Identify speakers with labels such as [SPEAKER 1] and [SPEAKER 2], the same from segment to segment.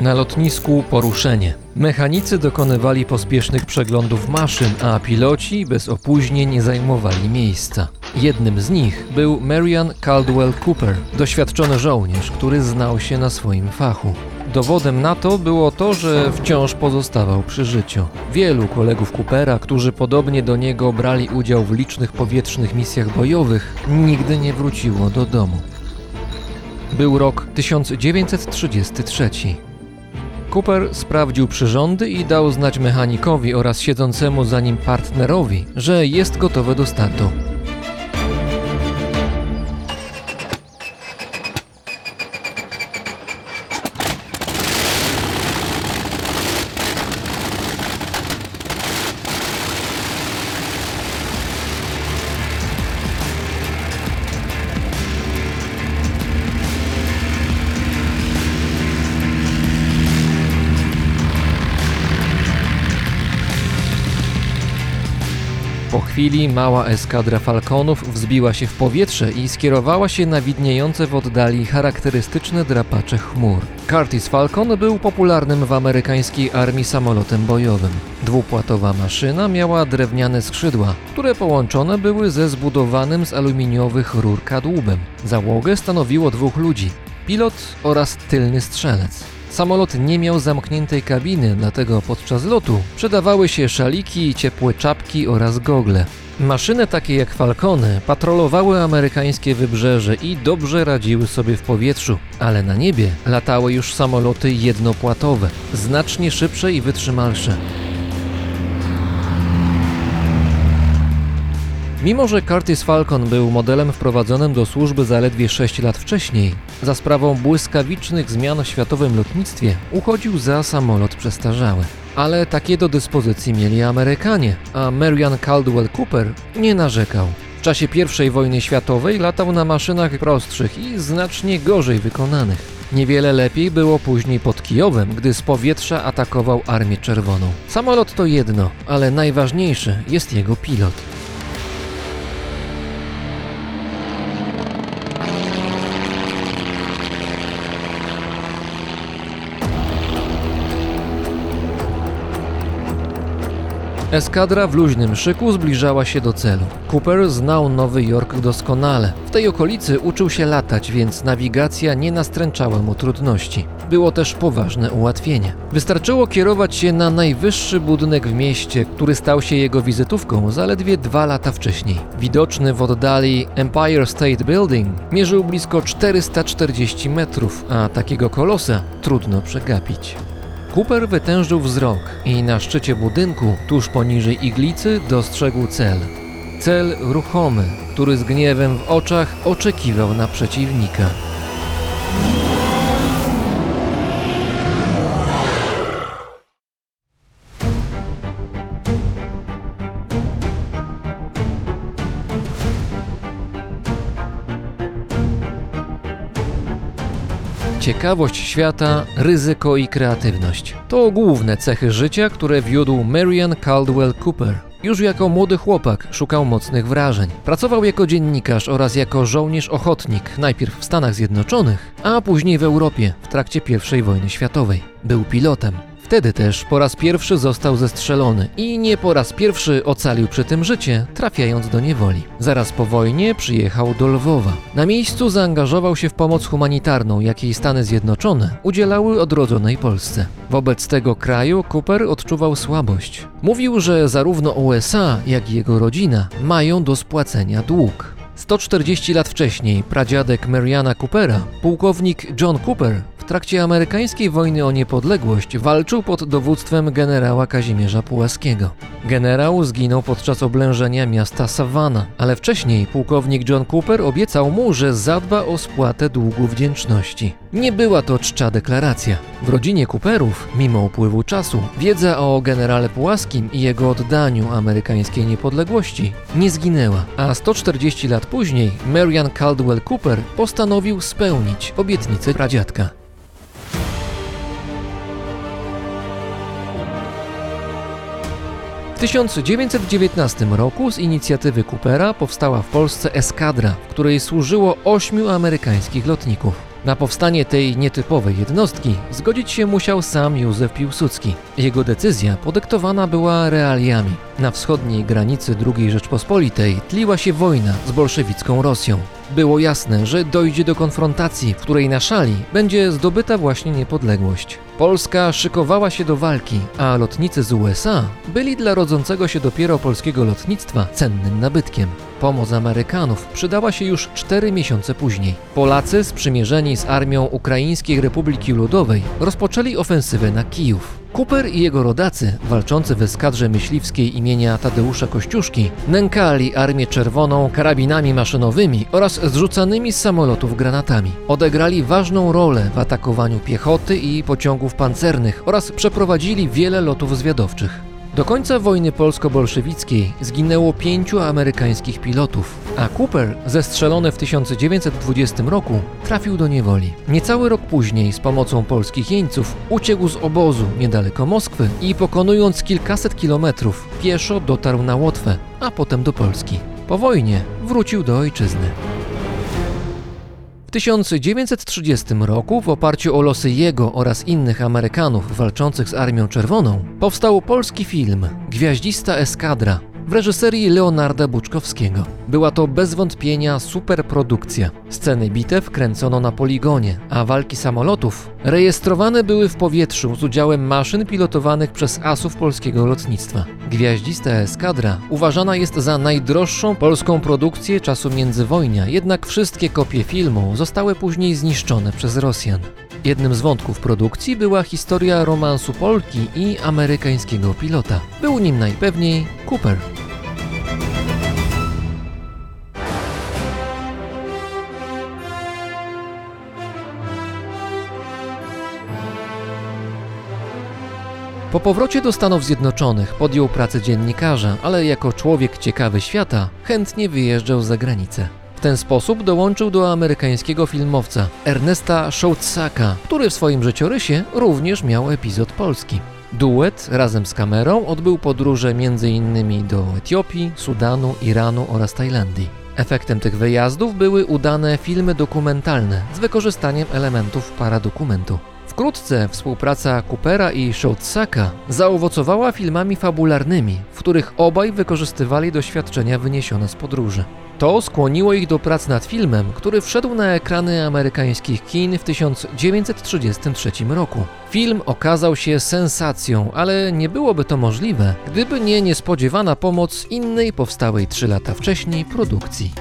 [SPEAKER 1] Na lotnisku poruszenie. Mechanicy dokonywali pospiesznych przeglądów maszyn, a piloci bez opóźnień zajmowali miejsca. Jednym z nich był Marian Caldwell Cooper, doświadczony żołnierz, który znał się na swoim fachu. Dowodem na to było to, że wciąż pozostawał przy życiu. Wielu kolegów Coopera, którzy podobnie do niego brali udział w licznych powietrznych misjach bojowych, nigdy nie wróciło do domu. Był rok 1933. Cooper sprawdził przyrządy i dał znać mechanikowi oraz siedzącemu za nim partnerowi, że jest gotowy do startu. Chwili mała eskadra falconów wzbiła się w powietrze i skierowała się na widniejące w oddali charakterystyczne drapacze chmur. Curtis Falcon był popularnym w amerykańskiej armii samolotem bojowym. Dwupłatowa maszyna miała drewniane skrzydła, które połączone były ze zbudowanym z aluminiowych rur kadłubem. Załogę stanowiło dwóch ludzi, pilot oraz tylny strzelec. Samolot nie miał zamkniętej kabiny, dlatego podczas lotu przydawały się szaliki, ciepłe czapki oraz gogle. Maszyny takie jak Falcony patrolowały amerykańskie wybrzeże i dobrze radziły sobie w powietrzu, ale na niebie latały już samoloty jednopłatowe, znacznie szybsze i wytrzymalsze. Mimo, że Curtis Falcon był modelem wprowadzonym do służby zaledwie 6 lat wcześniej, za sprawą błyskawicznych zmian w światowym lotnictwie uchodził za samolot przestarzały. Ale takie do dyspozycji mieli Amerykanie, a Marian Caldwell Cooper nie narzekał. W czasie I wojny światowej latał na maszynach prostszych i znacznie gorzej wykonanych. Niewiele lepiej było później pod Kijowem, gdy z powietrza atakował Armię Czerwoną. Samolot to jedno, ale najważniejszy jest jego pilot. Eskadra w luźnym szyku zbliżała się do celu. Cooper znał Nowy Jork doskonale. W tej okolicy uczył się latać, więc nawigacja nie nastręczała mu trudności. Było też poważne ułatwienie. Wystarczyło kierować się na najwyższy budynek w mieście, który stał się jego wizytówką zaledwie dwa lata wcześniej. Widoczny w oddali Empire State Building mierzył blisko 440 metrów, a takiego kolosa trudno przegapić. Cooper wytężył wzrok i na szczycie budynku, tuż poniżej iglicy, dostrzegł cel. Cel ruchomy, który z gniewem w oczach oczekiwał na przeciwnika. Ciekawość świata, ryzyko i kreatywność to główne cechy życia, które wiódł Marian Caldwell Cooper. Już jako młody chłopak szukał mocnych wrażeń. Pracował jako dziennikarz oraz jako żołnierz ochotnik, najpierw w Stanach Zjednoczonych, a później w Europie w trakcie I wojny światowej. Był pilotem. Wtedy też po raz pierwszy został zestrzelony i nie po raz pierwszy ocalił przy tym życie, trafiając do niewoli. Zaraz po wojnie przyjechał do Lwowa. Na miejscu zaangażował się w pomoc humanitarną, jakiej Stany Zjednoczone udzielały odrodzonej Polsce. Wobec tego kraju Cooper odczuwał słabość. Mówił, że zarówno USA, jak i jego rodzina mają do spłacenia dług. 140 lat wcześniej pradziadek Mariana Coopera, pułkownik John Cooper, w trakcie amerykańskiej wojny o niepodległość walczył pod dowództwem generała Kazimierza Pułaskiego. Generał zginął podczas oblężenia miasta Savannah, ale wcześniej pułkownik John Cooper obiecał mu, że zadba o spłatę długu wdzięczności. Nie była to czcza deklaracja. W rodzinie Cooperów, mimo upływu czasu, wiedza o generale Pułaskim i jego oddaniu amerykańskiej niepodległości nie zginęła, a 140 lat później Marian Caldwell Cooper postanowił spełnić obietnicę pradziadka. W 1919 roku z inicjatywy Coopera powstała w Polsce eskadra, w której służyło ośmiu amerykańskich lotników. Na powstanie tej nietypowej jednostki zgodzić się musiał sam Józef Piłsudski. Jego decyzja podyktowana była realiami. Na wschodniej granicy II Rzeczpospolitej tliła się wojna z bolszewicką Rosją. Było jasne, że dojdzie do konfrontacji, w której na szali będzie zdobyta właśnie niepodległość. Polska szykowała się do walki, a lotnicy z USA byli dla rodzącego się dopiero polskiego lotnictwa cennym nabytkiem. Pomoc Amerykanów przydała się już cztery miesiące później. Polacy, sprzymierzeni z armią Ukraińskiej Republiki Ludowej, rozpoczęli ofensywę na Kijów. Cooper i jego rodacy, walczący w eskadrze myśliwskiej imienia Tadeusza Kościuszki, nękali Armię Czerwoną karabinami maszynowymi oraz zrzucanymi z samolotów granatami. Odegrali ważną rolę w atakowaniu piechoty i pociągów pancernych oraz przeprowadzili wiele lotów zwiadowczych. Do końca wojny polsko-bolszewickiej zginęło pięciu amerykańskich pilotów, a Cooper, zestrzelony w 1920 roku, trafił do niewoli. Niecały rok później z pomocą polskich jeńców uciekł z obozu niedaleko Moskwy i pokonując kilkaset kilometrów pieszo dotarł na Łotwę, a potem do Polski. Po wojnie wrócił do ojczyzny. W 1930 roku, w oparciu o losy jego oraz innych Amerykanów walczących z Armią Czerwoną, powstał polski film Gwiaździsta Eskadra w reżyserii Leonarda Buczkowskiego. Była to bez wątpienia superprodukcja. Sceny bitew kręcono na poligonie, a walki samolotów rejestrowane były w powietrzu z udziałem maszyn pilotowanych przez asów polskiego lotnictwa. Gwiaździsta eskadra uważana jest za najdroższą polską produkcję czasu międzywojnia, jednak wszystkie kopie filmu zostały później zniszczone przez Rosjan. Jednym z wątków produkcji była historia romansu Polki i amerykańskiego pilota. Był nim najpewniej Cooper. Po powrocie do Stanów Zjednoczonych podjął pracę dziennikarza, ale jako człowiek ciekawy świata chętnie wyjeżdżał za granicę. W ten sposób dołączył do amerykańskiego filmowca Ernesta Schoutzaka, który w swoim życiorysie również miał epizod polski. Duet razem z kamerą odbył podróże m.in. do Etiopii, Sudanu, Iranu oraz Tajlandii. Efektem tych wyjazdów były udane filmy dokumentalne z wykorzystaniem elementów paradokumentu. Wkrótce współpraca Coopera i Schoutzaka zaowocowała filmami fabularnymi, w których obaj wykorzystywali doświadczenia wyniesione z podróży. To skłoniło ich do prac nad filmem, który wszedł na ekrany amerykańskich kin w 1933 roku. Film okazał się sensacją, ale nie byłoby to możliwe, gdyby nie niespodziewana pomoc innej powstałej trzy lata wcześniej produkcji.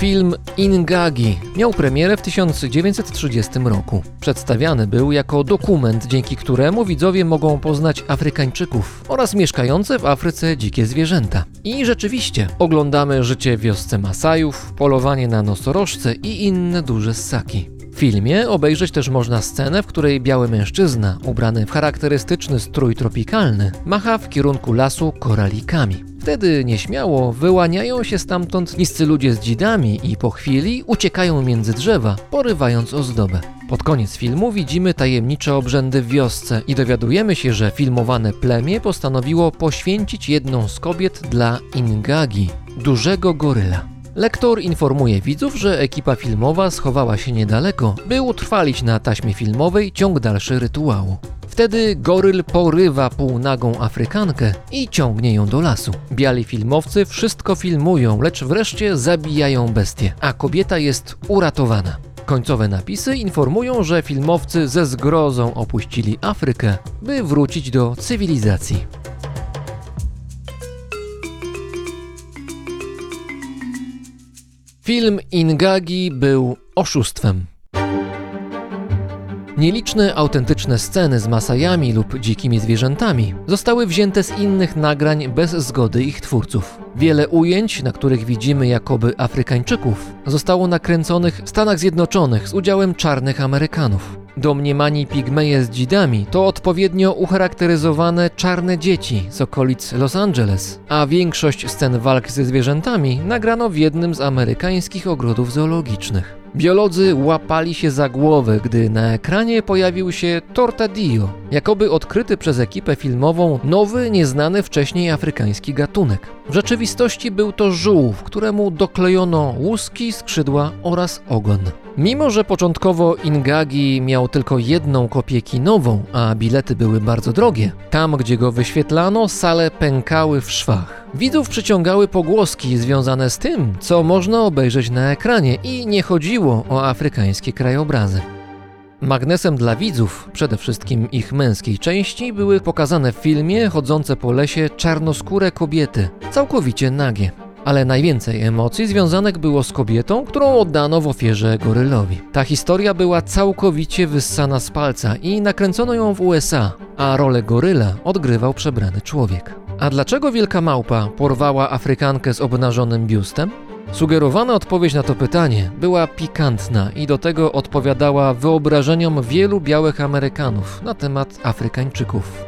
[SPEAKER 1] Film Ingagi miał premierę w 1930 roku. Przedstawiany był jako dokument, dzięki któremu widzowie mogą poznać Afrykańczyków oraz mieszkające w Afryce dzikie zwierzęta. I rzeczywiście, oglądamy życie wiosce Masajów, polowanie na nosorożce i inne duże ssaki. W filmie obejrzeć też można scenę, w której biały mężczyzna, ubrany w charakterystyczny strój tropikalny, macha w kierunku lasu koralikami. Wtedy nieśmiało wyłaniają się stamtąd niscy ludzie z dzidami i po chwili uciekają między drzewa, porywając ozdobę. Pod koniec filmu widzimy tajemnicze obrzędy w wiosce i dowiadujemy się, że filmowane plemię postanowiło poświęcić jedną z kobiet dla Ingagi, dużego goryla. Lektor informuje widzów, że ekipa filmowa schowała się niedaleko, by utrwalić na taśmie filmowej ciąg dalszy rytuału. Wtedy goryl porywa półnagą Afrykankę i ciągnie ją do lasu. Biali filmowcy wszystko filmują, lecz wreszcie zabijają bestię, a kobieta jest uratowana. Końcowe napisy informują, że filmowcy ze zgrozą opuścili Afrykę, by wrócić do cywilizacji. Film Ingagi był oszustwem. Nieliczne autentyczne sceny z Masajami lub dzikimi zwierzętami zostały wzięte z innych nagrań bez zgody ich twórców. Wiele ujęć, na których widzimy jakoby Afrykańczyków, zostało nakręconych w Stanach Zjednoczonych z udziałem czarnych Amerykanów. Domniemani pigmeje z dzidami to odpowiednio ucharakteryzowane czarne dzieci z okolic Los Angeles, a większość scen walk ze zwierzętami nagrano w jednym z amerykańskich ogrodów zoologicznych. Biolodzy łapali się za głowę, gdy na ekranie pojawił się Tortadillo, jakoby odkryty przez ekipę filmową nowy, nieznany wcześniej afrykański gatunek. W rzeczywistości był to żółw, któremu doklejono łuski, skrzydła oraz ogon. Mimo, że początkowo Ingagi miał tylko jedną kopię kinową, a bilety były bardzo drogie, tam gdzie go wyświetlano, sale pękały w szwach. Widzów przyciągały pogłoski związane z tym, co można obejrzeć na ekranie i nie chodziło o afrykańskie krajobrazy. Magnesem dla widzów, przede wszystkim ich męskiej części, były pokazane w filmie chodzące po lesie czarnoskóre kobiety, całkowicie nagie. Ale najwięcej emocji związanych było z kobietą, którą oddano w ofierze gorylowi. Ta historia była całkowicie wyssana z palca i nakręcono ją w USA, a rolę goryla odgrywał przebrany człowiek. A dlaczego wielka małpa porwała Afrykankę z obnażonym biustem? Sugerowana odpowiedź na to pytanie była pikantna i do tego odpowiadała wyobrażeniom wielu białych Amerykanów na temat Afrykańczyków.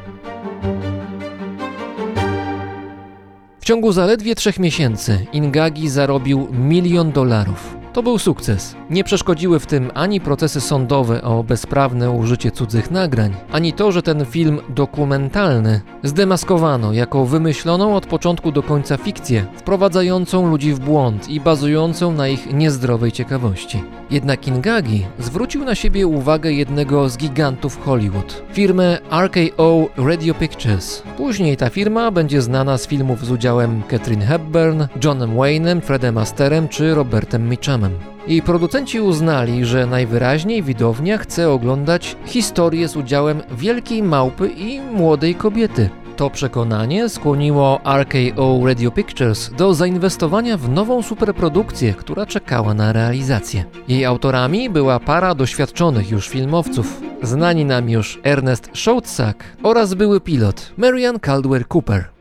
[SPEAKER 1] W ciągu zaledwie trzech miesięcy Ingagi zarobił milion dolarów. To był sukces. Nie przeszkodziły w tym ani procesy sądowe o bezprawne użycie cudzych nagrań, ani to, że ten film dokumentalny zdemaskowano jako wymyśloną od początku do końca fikcję, wprowadzającą ludzi w błąd i bazującą na ich niezdrowej ciekawości. Jednak Ingagi zwrócił na siebie uwagę jednego z gigantów Hollywood, firmę RKO Radio Pictures. Później ta firma będzie znana z filmów z udziałem Catherine Hepburn, Johnem Wayne'em, Fredem Asterem czy Robertem Mitchumem. I producenci uznali, że najwyraźniej widownia chce oglądać historię z udziałem wielkiej małpy i młodej kobiety. To przekonanie skłoniło RKO Radio Pictures do zainwestowania w nową superprodukcję, która czekała na realizację. Jej autorami była para doświadczonych już filmowców, znani nam już Ernest Schoutsack oraz były pilot Marian Caldwell Cooper.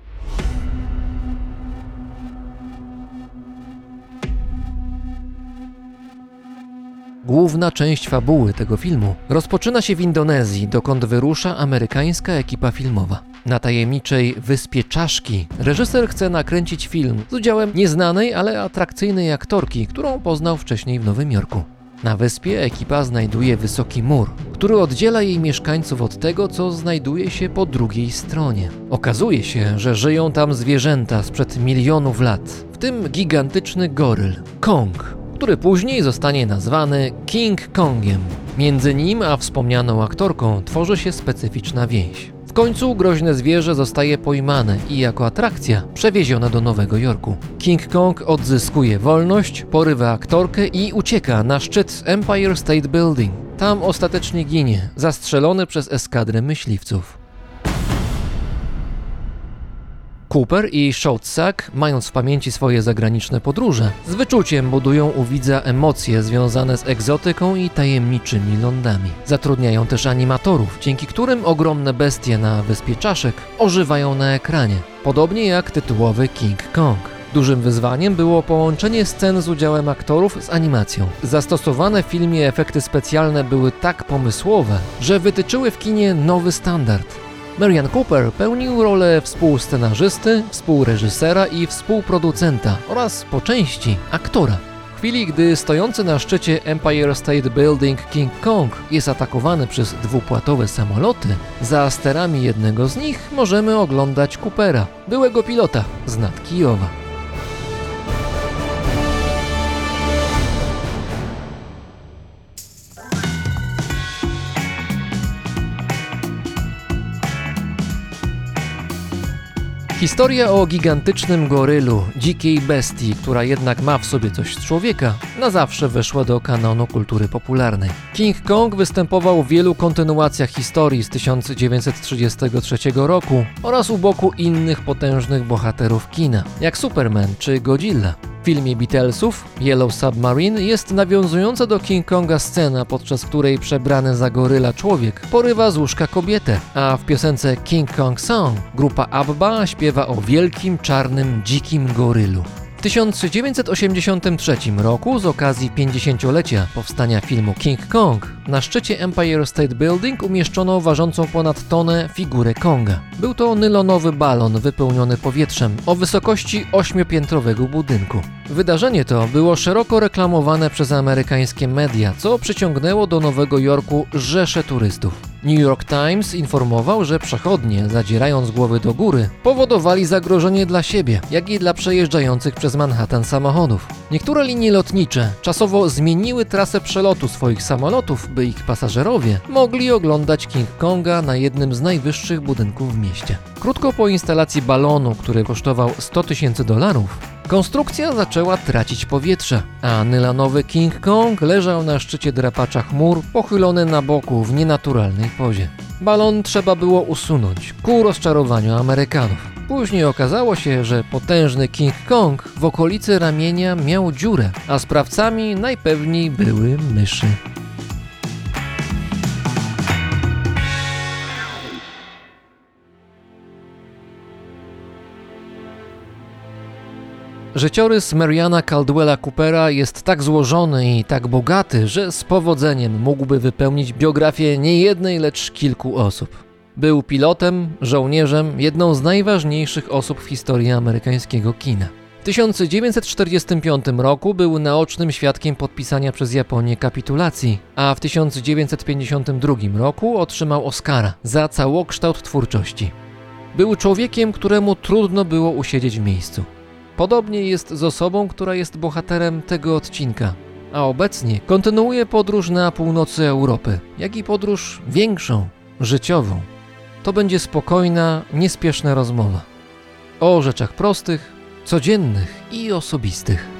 [SPEAKER 1] Główna część fabuły tego filmu rozpoczyna się w Indonezji, dokąd wyrusza amerykańska ekipa filmowa. Na tajemniczej wyspie Czaszki reżyser chce nakręcić film z udziałem nieznanej, ale atrakcyjnej aktorki, którą poznał wcześniej w Nowym Jorku. Na wyspie ekipa znajduje wysoki mur, który oddziela jej mieszkańców od tego, co znajduje się po drugiej stronie. Okazuje się, że żyją tam zwierzęta sprzed milionów lat, w tym gigantyczny goryl Kong, który później zostanie nazwany King Kongiem. Między nim a wspomnianą aktorką tworzy się specyficzna więź. W końcu groźne zwierzę zostaje pojmane i jako atrakcja przewiezione do Nowego Jorku. King Kong odzyskuje wolność, porywa aktorkę i ucieka na szczyt Empire State Building. Tam ostatecznie ginie, zastrzelony przez eskadrę myśliwców. Cooper i Schoutsack, mając w pamięci swoje zagraniczne podróże, z wyczuciem budują u widza emocje związane z egzotyką i tajemniczymi lądami. Zatrudniają też animatorów, dzięki którym ogromne bestie na wyspie czaszek ożywają na ekranie, podobnie jak tytułowy King Kong. Dużym wyzwaniem było połączenie scen z udziałem aktorów z animacją. Zastosowane w filmie efekty specjalne były tak pomysłowe, że wytyczyły w kinie nowy standard. Marian Cooper pełnił rolę współscenarzysty, współreżysera i współproducenta oraz po części aktora. W chwili, gdy stojący na szczycie Empire State Building King Kong jest atakowany przez dwupłatowe samoloty, za sterami jednego z nich możemy oglądać Coopera, byłego pilota z nad Kijowa. Historia o gigantycznym gorylu, dzikiej bestii, która jednak ma w sobie coś z człowieka, na zawsze weszła do kanonu kultury popularnej. King Kong występował w wielu kontynuacjach historii z 1933 roku oraz u boku innych potężnych bohaterów kina, jak Superman czy Godzilla. W filmie Beatlesów Yellow Submarine jest nawiązująca do King Konga scena, podczas której przebrany za goryla człowiek porywa z łóżka kobietę, a w piosence King Kong Song grupa ABBA śpiewa o wielkim, czarnym, dzikim gorylu. W 1983 roku z okazji 50-lecia powstania filmu King Kong na szczycie Empire State Building umieszczono ważącą ponad tonę figurę Konga. Był to nylonowy balon wypełniony powietrzem o wysokości ośmiopiętrowego budynku. Wydarzenie to było szeroko reklamowane przez amerykańskie media, co przyciągnęło do Nowego Jorku rzesze turystów. New York Times informował, że przechodnie, zadzierając głowy do góry, powodowali zagrożenie dla siebie, jak i dla przejeżdżających przez Manhattan samochodów. Niektóre linie lotnicze czasowo zmieniły trasę przelotu swoich samolotów, by ich pasażerowie mogli oglądać King Konga na jednym z najwyższych budynków w mieście. Krótko po instalacji balonu, który kosztował 100 tysięcy dolarów, konstrukcja zaczęła tracić powietrze, a nylanowy King Kong leżał na szczycie drapacza chmur, pochylony na boku w nienaturalnej pozie. Balon trzeba było usunąć, ku rozczarowaniu Amerykanów. Później okazało się, że potężny King Kong w okolicy ramienia miał dziurę, a sprawcami najpewniej były myszy. Życiorys Mariana Caldwella Coopera jest tak złożony i tak bogaty, że z powodzeniem mógłby wypełnić biografię nie jednej, lecz kilku osób. Był pilotem, żołnierzem, jedną z najważniejszych osób w historii amerykańskiego kina. W 1945 roku był naocznym świadkiem podpisania przez Japonię kapitulacji, a w 1952 roku otrzymał Oscara za całokształt twórczości. Był człowiekiem, któremu trudno było usiedzieć w miejscu. Podobnie jest z osobą, która jest bohaterem tego odcinka, a obecnie kontynuuje podróż na północy Europy, jak i podróż większą, życiową. To będzie spokojna, niespieszna rozmowa o rzeczach prostych, codziennych i osobistych.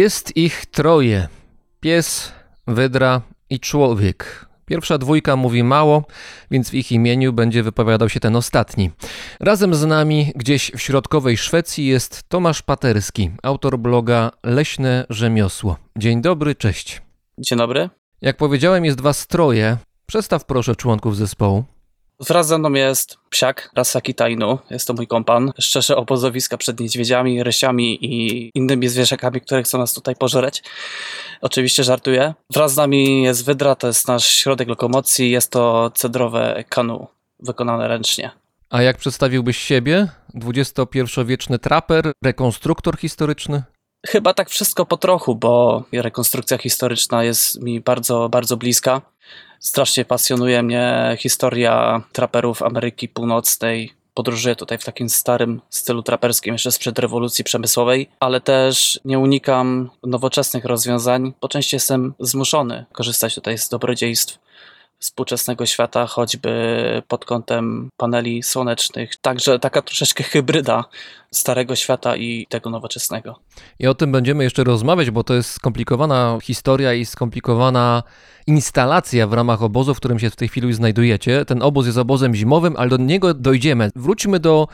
[SPEAKER 1] Jest ich troje: pies, wydra i człowiek. Pierwsza dwójka mówi mało, więc w ich imieniu będzie wypowiadał się ten ostatni. Razem z nami, gdzieś w środkowej Szwecji, jest Tomasz Paterski, autor bloga Leśne Rzemiosło. Dzień dobry, cześć.
[SPEAKER 2] Dzień dobry.
[SPEAKER 1] Jak powiedziałem, jest was troje. Przedstaw proszę członków zespołu.
[SPEAKER 2] Wraz ze mną jest psiak rasa Kitainu, jest to mój kompan. Szczerze obozowiska przed niedźwiedziami, rysiami i innymi zwierzakami, które chcą nas tutaj pożereć. Oczywiście żartuję. Wraz z nami jest Wydra, to jest nasz środek lokomocji, jest to cedrowe kanu wykonane ręcznie.
[SPEAKER 1] A jak przedstawiłbyś siebie? XXI-wieczny traper, rekonstruktor historyczny?
[SPEAKER 2] Chyba tak wszystko po trochu, bo rekonstrukcja historyczna jest mi bardzo, bardzo bliska. Strasznie pasjonuje mnie historia traperów Ameryki Północnej. Podróżuję tutaj w takim starym stylu traperskim, jeszcze sprzed rewolucji przemysłowej, ale też nie unikam nowoczesnych rozwiązań, bo częściej jestem zmuszony korzystać tutaj z dobrodziejstw współczesnego świata, choćby pod kątem paneli słonecznych. Także taka troszeczkę hybryda starego świata i tego nowoczesnego.
[SPEAKER 1] I o tym będziemy jeszcze rozmawiać, bo to jest skomplikowana historia i skomplikowana instalacja w ramach obozu, w którym się w tej chwili znajdujecie. Ten obóz jest obozem zimowym, ale do niego dojdziemy. Wróćmy do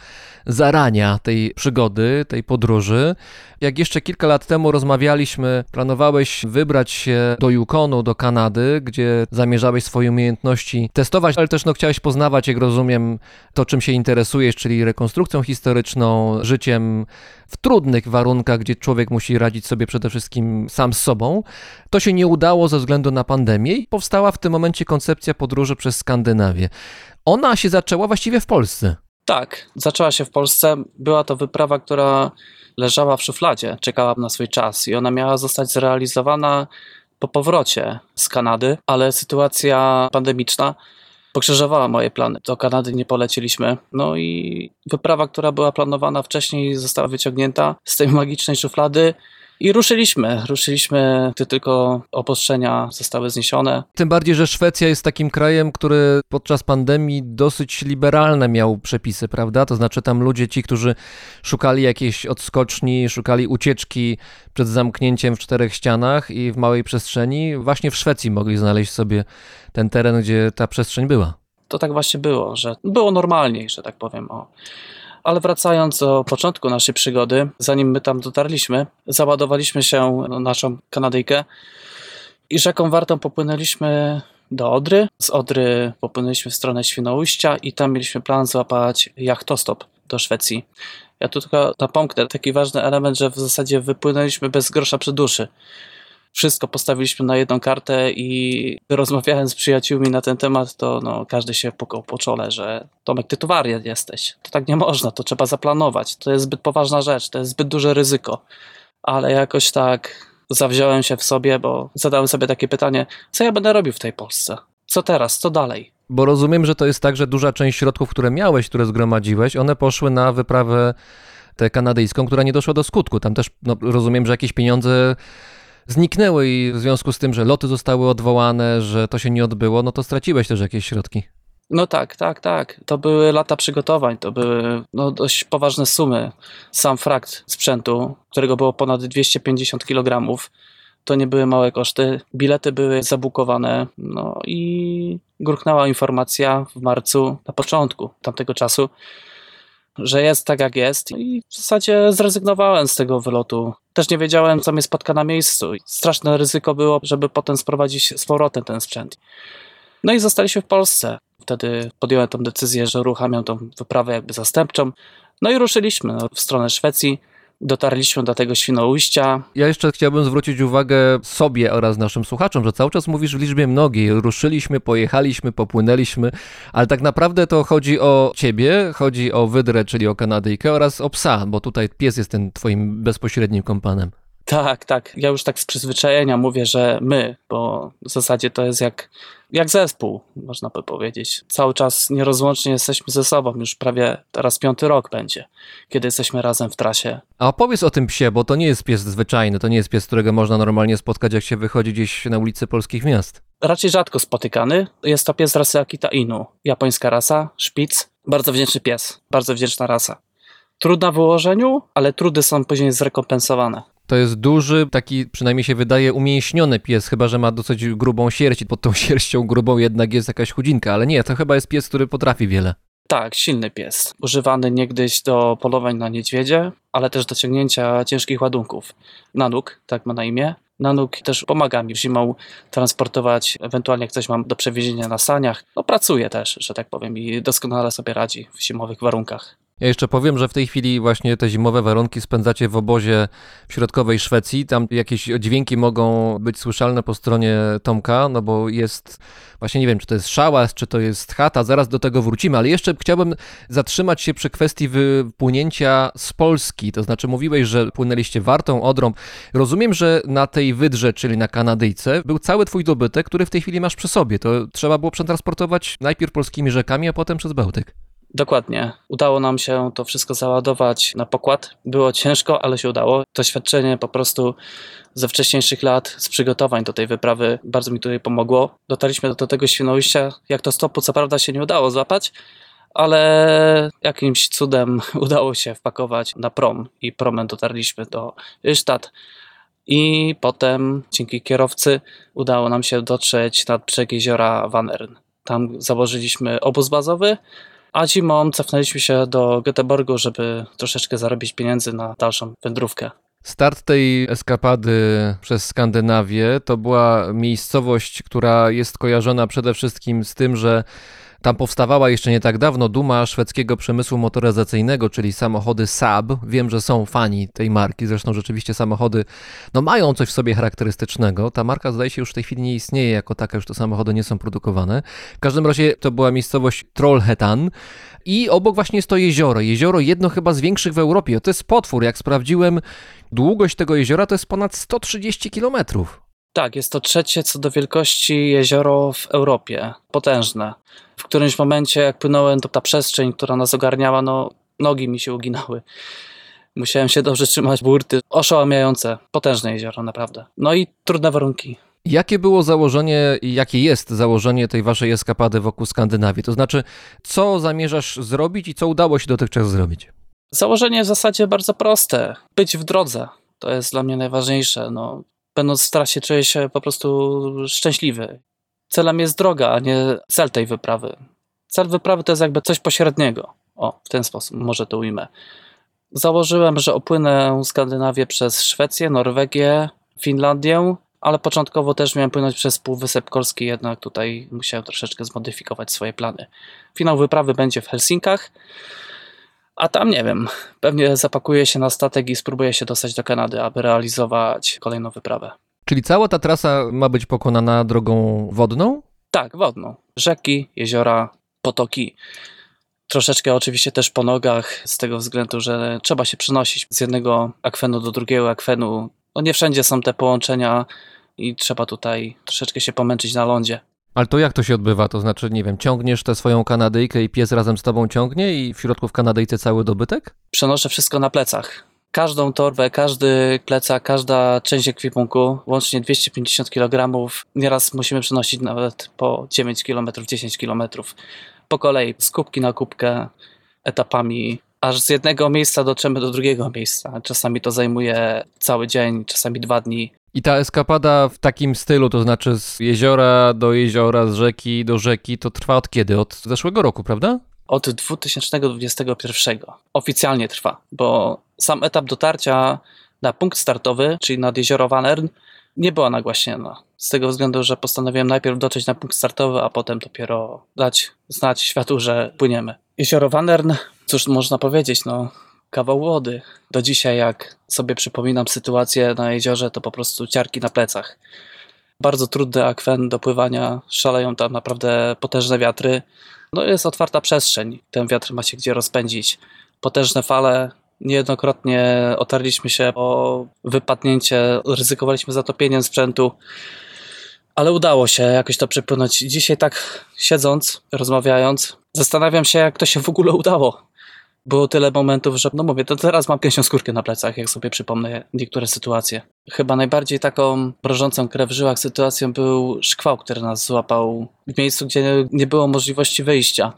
[SPEAKER 1] zarania tej przygody, tej podróży. Jak jeszcze kilka lat temu rozmawialiśmy, planowałeś wybrać się do Yukonu, do Kanady, gdzie zamierzałeś swoje umiejętności testować, ale też no, chciałeś poznawać, jak rozumiem, to czym się interesujesz, czyli rekonstrukcją historyczną, życiem w trudnych warunkach, gdzie człowiek musi radzić sobie przede wszystkim sam z sobą. To się nie udało ze względu na pandemię i powstała w tym momencie koncepcja podróży przez Skandynawię. Ona się zaczęła właściwie w Polsce.
[SPEAKER 2] Tak, zaczęła się w Polsce. Była to wyprawa, która leżała w szufladzie, czekała na swój czas i ona miała zostać zrealizowana po powrocie z Kanady, ale sytuacja pandemiczna pokrzyżowała moje plany. Do Kanady nie poleciliśmy. No i wyprawa, która była planowana wcześniej, została wyciągnięta z tej magicznej szuflady. I ruszyliśmy, ruszyliśmy, gdy tylko obostrzenia zostały zniesione.
[SPEAKER 1] Tym bardziej, że Szwecja jest takim krajem, który podczas pandemii dosyć liberalne miał przepisy, prawda? To znaczy tam ludzie, ci, którzy szukali jakiejś odskoczni, szukali ucieczki przed zamknięciem w czterech ścianach i w małej przestrzeni, właśnie w Szwecji mogli znaleźć sobie ten teren, gdzie ta przestrzeń była.
[SPEAKER 2] To tak właśnie było, że było normalniej, że tak powiem. O. Ale wracając do początku naszej przygody, zanim my tam dotarliśmy, załadowaliśmy się na naszą Kanadyjkę i rzeką Wartą popłynęliśmy do Odry. Z Odry popłynęliśmy w stronę Świnoujścia i tam mieliśmy plan złapać jachtostop do Szwecji. Ja tu tylko napomknę taki ważny element, że w zasadzie wypłynęliśmy bez grosza przy duszy wszystko postawiliśmy na jedną kartę i rozmawiałem z przyjaciółmi na ten temat, to no, każdy się pukał po czole, że Tomek, ty tu wariat jesteś. To tak nie można, to trzeba zaplanować. To jest zbyt poważna rzecz, to jest zbyt duże ryzyko. Ale jakoś tak zawziąłem się w sobie, bo zadałem sobie takie pytanie, co ja będę robił w tej Polsce? Co teraz? Co dalej?
[SPEAKER 1] Bo rozumiem, że to jest tak, że duża część środków, które miałeś, które zgromadziłeś, one poszły na wyprawę tę kanadyjską, która nie doszła do skutku. Tam też no, rozumiem, że jakieś pieniądze zniknęły i w związku z tym, że loty zostały odwołane, że to się nie odbyło, no to straciłeś też jakieś środki.
[SPEAKER 2] No tak, tak, tak. To były lata przygotowań, to były no, dość poważne sumy. Sam frakt sprzętu, którego było ponad 250 kg, to nie były małe koszty. Bilety były zabukowane, no i gruchnęła informacja w marcu, na początku tamtego czasu, że jest tak jak jest i w zasadzie zrezygnowałem z tego wylotu. Też nie wiedziałem, co mnie spotka na miejscu. Straszne ryzyko było, żeby potem sprowadzić z powrotem ten sprzęt. No i zostaliśmy w Polsce. Wtedy podjąłem tę decyzję, że uruchamiam tą wyprawę jakby zastępczą. No i ruszyliśmy no, w stronę Szwecji dotarliśmy do tego Świnoujścia.
[SPEAKER 1] Ja jeszcze chciałbym zwrócić uwagę sobie oraz naszym słuchaczom, że cały czas mówisz w liczbie mnogiej. Ruszyliśmy, pojechaliśmy, popłynęliśmy, ale tak naprawdę to chodzi o ciebie, chodzi o wydrę, czyli o Kanadyjkę oraz o psa, bo tutaj pies jest ten twoim bezpośrednim kompanem.
[SPEAKER 2] Tak, tak. Ja już tak z przyzwyczajenia mówię, że my, bo w zasadzie to jest jak, jak zespół, można by powiedzieć. Cały czas nierozłącznie jesteśmy ze sobą, już prawie teraz piąty rok będzie, kiedy jesteśmy razem w trasie.
[SPEAKER 1] A opowiedz o tym psie, bo to nie jest pies zwyczajny, to nie jest pies, którego można normalnie spotkać, jak się wychodzi gdzieś na ulicy polskich miast.
[SPEAKER 2] Raczej rzadko spotykany. Jest to pies rasy Akita Inu, japońska rasa, szpic. Bardzo wdzięczny pies, bardzo wdzięczna rasa. Trudna w ułożeniu, ale trudy są później zrekompensowane.
[SPEAKER 1] To jest duży, taki przynajmniej się wydaje umięśniony pies, chyba że ma dosyć grubą sierść pod tą sierścią grubą jednak jest jakaś chudzinka, ale nie, to chyba jest pies, który potrafi wiele.
[SPEAKER 2] Tak, silny pies. Używany niegdyś do polowań na niedźwiedzie, ale też do ciągnięcia ciężkich ładunków. Nanuk, tak ma na imię. Nanuk też pomaga mi zimą transportować, ewentualnie jak coś mam do przewiezienia na saniach. No pracuje też, że tak powiem, i doskonale sobie radzi w zimowych warunkach.
[SPEAKER 1] Ja jeszcze powiem, że w tej chwili właśnie te zimowe warunki spędzacie w obozie w środkowej Szwecji. Tam jakieś dźwięki mogą być słyszalne po stronie Tomka, no bo jest, właśnie nie wiem, czy to jest szałas, czy to jest chata, zaraz do tego wrócimy, ale jeszcze chciałbym zatrzymać się przy kwestii wypłynięcia z Polski. To znaczy mówiłeś, że płynęliście Wartą, Odrą. Rozumiem, że na tej wydrze, czyli na Kanadyjce, był cały twój dobytek, który w tej chwili masz przy sobie. To trzeba było przetransportować najpierw polskimi rzekami, a potem przez Bałtyk.
[SPEAKER 2] Dokładnie. Udało nam się to wszystko załadować na pokład. Było ciężko, ale się udało. Doświadczenie po prostu ze wcześniejszych lat, z przygotowań do tej wyprawy bardzo mi tutaj pomogło. Dotarliśmy do tego Świnoujścia, jak to stopu co prawda się nie udało złapać, ale jakimś cudem udało się wpakować na prom i promem dotarliśmy do Ystad. I potem dzięki kierowcy udało nam się dotrzeć nad brzeg jeziora Wanern. Tam założyliśmy obóz bazowy, a zimą cofnęliśmy się do Göteborgu, żeby troszeczkę zarobić pieniędzy na dalszą wędrówkę.
[SPEAKER 1] Start tej eskapady przez Skandynawię to była miejscowość, która jest kojarzona przede wszystkim z tym, że tam powstawała jeszcze nie tak dawno duma szwedzkiego przemysłu motoryzacyjnego, czyli samochody Saab. Wiem, że są fani tej marki, zresztą rzeczywiście samochody no, mają coś w sobie charakterystycznego. Ta marka zdaje się już w tej chwili nie istnieje jako taka, już te samochody nie są produkowane. W każdym razie to była miejscowość Trollhättan i obok właśnie jest to jezioro. Jezioro jedno chyba z większych w Europie. To jest potwór, jak sprawdziłem, długość tego jeziora to jest ponad 130 kilometrów.
[SPEAKER 2] Tak, jest to trzecie co do wielkości jezioro w Europie. Potężne. W którymś momencie, jak płynąłem, to ta przestrzeń, która nas ogarniała, no nogi mi się uginały. Musiałem się dobrze trzymać burty. Oszałamiające. Potężne jezioro, naprawdę. No i trudne warunki.
[SPEAKER 1] Jakie było założenie i jakie jest założenie tej waszej eskapady wokół Skandynawii? To znaczy, co zamierzasz zrobić i co udało się dotychczas zrobić?
[SPEAKER 2] Założenie w zasadzie bardzo proste. Być w drodze. To jest dla mnie najważniejsze. No, będąc w trasie czuję się po prostu szczęśliwy. Celem jest droga, a nie cel tej wyprawy. Cel wyprawy to jest jakby coś pośredniego. O, w ten sposób może to ujmę. Założyłem, że opłynę Skandynawię przez Szwecję, Norwegię, Finlandię, ale początkowo też miałem płynąć przez Półwysep Kolski, jednak tutaj musiałem troszeczkę zmodyfikować swoje plany. Finał wyprawy będzie w Helsinkach, a tam nie wiem, pewnie zapakuję się na statek i spróbuję się dostać do Kanady, aby realizować kolejną wyprawę.
[SPEAKER 1] Czyli cała ta trasa ma być pokonana drogą wodną?
[SPEAKER 2] Tak, wodną. Rzeki, jeziora, potoki. Troszeczkę oczywiście też po nogach, z tego względu, że trzeba się przenosić z jednego akwenu do drugiego akwenu. No nie wszędzie są te połączenia i trzeba tutaj troszeczkę się pomęczyć na lądzie.
[SPEAKER 1] Ale to jak to się odbywa? To znaczy, nie wiem, ciągniesz tę swoją Kanadyjkę i pies razem z tobą ciągnie i w środku w Kanadyjce cały dobytek?
[SPEAKER 2] Przenoszę wszystko na plecach. Każdą torbę, każdy plecak, każda część ekwipunku, łącznie 250 kg. Nieraz musimy przenosić nawet po 9 km, 10 km. Po kolei, z kubki na kubkę, etapami, aż z jednego miejsca dotrzemy do drugiego miejsca. Czasami to zajmuje cały dzień, czasami dwa dni.
[SPEAKER 1] I ta eskapada w takim stylu, to znaczy z jeziora do jeziora, z rzeki do rzeki, to trwa od kiedy? Od zeszłego roku, prawda?
[SPEAKER 2] Od 2021 oficjalnie trwa, bo sam etap dotarcia na punkt startowy, czyli nad jezioro Wanern, nie była nagłaśniona. Z tego względu, że postanowiłem najpierw dotrzeć na punkt startowy, a potem dopiero dać znać światu, że płyniemy. Jezioro Wanern, cóż można powiedzieć, no kawał wody. Do dzisiaj, jak sobie przypominam sytuację na jeziorze, to po prostu ciarki na plecach. Bardzo trudny akwen do pływania, szaleją tam naprawdę potężne wiatry. No jest otwarta przestrzeń, ten wiatr ma się gdzie rozpędzić. Potężne fale, niejednokrotnie otarliśmy się o wypadnięcie, ryzykowaliśmy zatopieniem sprzętu, ale udało się jakoś to przepłynąć. Dzisiaj tak siedząc, rozmawiając, zastanawiam się, jak to się w ogóle udało było tyle momentów, że no mówię, to teraz mam gęsią skórkę na plecach, jak sobie przypomnę niektóre sytuacje. Chyba najbardziej taką mrożącą krew w żyłach sytuacją był szkwał, który nas złapał w miejscu, gdzie nie było możliwości wyjścia.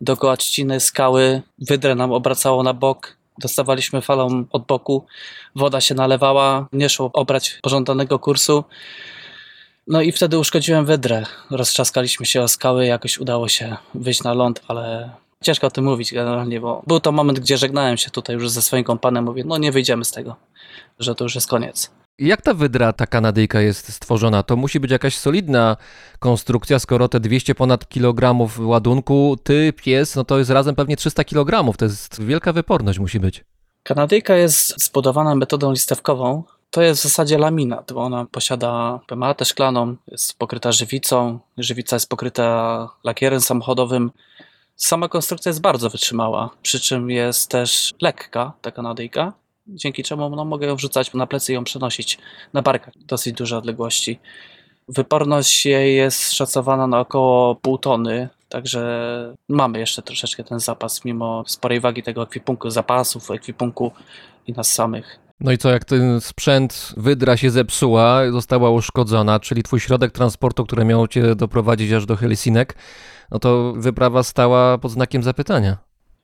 [SPEAKER 2] Dookoła trzciny, skały, wydrę nam obracało na bok, dostawaliśmy falą od boku, woda się nalewała, nie szło obrać pożądanego kursu. No i wtedy uszkodziłem wydrę. Roztrzaskaliśmy się o skały, jakoś udało się wyjść na ląd, ale ciężko o tym mówić generalnie, bo był to moment, gdzie żegnałem się tutaj już ze swoim kompanem, mówię, no nie wyjdziemy z tego, że to już jest koniec.
[SPEAKER 1] Jak ta wydra, ta kanadyjka jest stworzona? To musi być jakaś solidna konstrukcja, skoro te 200 ponad kilogramów ładunku, ty, pies, no to jest razem pewnie 300 kilogramów. To jest wielka wyporność musi być.
[SPEAKER 2] Kanadyjka jest zbudowana metodą listewkową. To jest w zasadzie laminat, bo ona posiada matę szklaną, jest pokryta żywicą, żywica jest pokryta lakierem samochodowym. Sama konstrukcja jest bardzo wytrzymała, przy czym jest też lekka, ta kanadyjka, dzięki czemu no, mogę ją wrzucać na plecy i ją przenosić na barkach dosyć duże odległości. Wyporność jej jest szacowana na około pół tony, także mamy jeszcze troszeczkę ten zapas, mimo sporej wagi tego ekwipunku, zapasów, ekwipunku i nas samych.
[SPEAKER 1] No i co, jak ten sprzęt wydra się zepsuła, została uszkodzona, czyli twój środek transportu, który miał cię doprowadzić aż do Helsinek, no to wyprawa stała pod znakiem zapytania.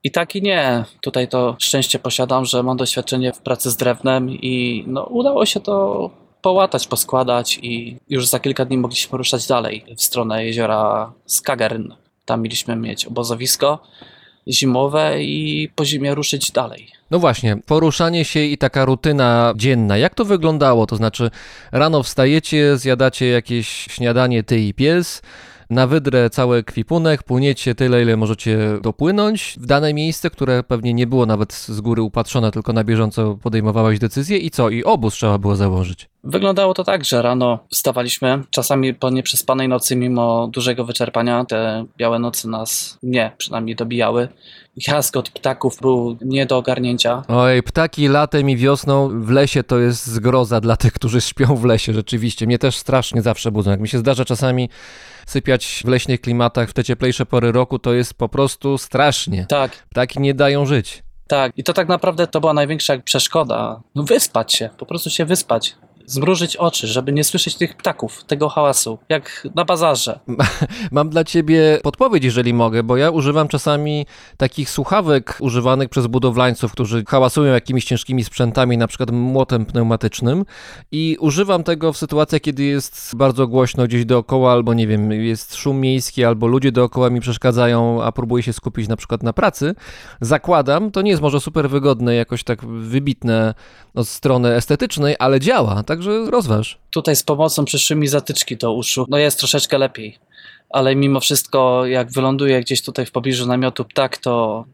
[SPEAKER 2] I tak i nie. Tutaj to szczęście posiadam, że mam doświadczenie w pracy z drewnem i no, udało się to połatać, poskładać i już za kilka dni mogliśmy ruszać dalej w stronę jeziora Skagern. Tam mieliśmy mieć obozowisko zimowe i po zimie ruszyć dalej.
[SPEAKER 1] No właśnie, poruszanie się i taka rutyna dzienna, jak to wyglądało? To znaczy, rano wstajecie, zjadacie jakieś śniadanie, ty i pies, na wydrę cały ekwipunek, płyniecie tyle, ile możecie dopłynąć w dane miejsce, które pewnie nie było nawet z góry upatrzone, tylko na bieżąco podejmowałeś decyzję i co? I obóz trzeba było założyć.
[SPEAKER 2] Wyglądało to tak, że rano wstawaliśmy, czasami po nieprzespanej nocy, mimo dużego wyczerpania, te białe nocy nas, nie, przynajmniej dobijały. Jaskot ptaków był nie do ogarnięcia.
[SPEAKER 1] Oj, ptaki latem i wiosną w lesie to jest zgroza dla tych, którzy śpią w lesie, rzeczywiście. Mnie też strasznie zawsze budzą. Jak mi się zdarza czasami sypiać w leśnych klimatach w te cieplejsze pory roku, to jest po prostu strasznie.
[SPEAKER 2] Tak,
[SPEAKER 1] Ptaki nie dają żyć.
[SPEAKER 2] tak. I to tak naprawdę to była największa przeszkoda. No wyspać się, po prostu się wyspać. Zmrużyć oczy, żeby nie słyszeć tych ptaków, tego hałasu, jak na bazarze.
[SPEAKER 1] Mam dla ciebie podpowiedź, jeżeli mogę, bo ja używam czasami takich słuchawek używanych przez budowlańców, którzy hałasują jakimiś ciężkimi sprzętami, na przykład młotem pneumatycznym i używam tego w sytuacjach, kiedy jest bardzo głośno gdzieś dookoła, albo nie wiem, jest szum miejski, albo ludzie dookoła mi przeszkadzają, a próbuję się skupić na przykład na pracy. Zakładam, to nie jest może super wygodne, jakoś tak wybitne od strony estetycznej, ale działa, także rozważ.
[SPEAKER 2] Tutaj z pomocą przyszły mi zatyczki do uszu. No jest troszeczkę lepiej. Ale mimo wszystko, jak wyląduję gdzieś tutaj w pobliżu namiotu ptak, to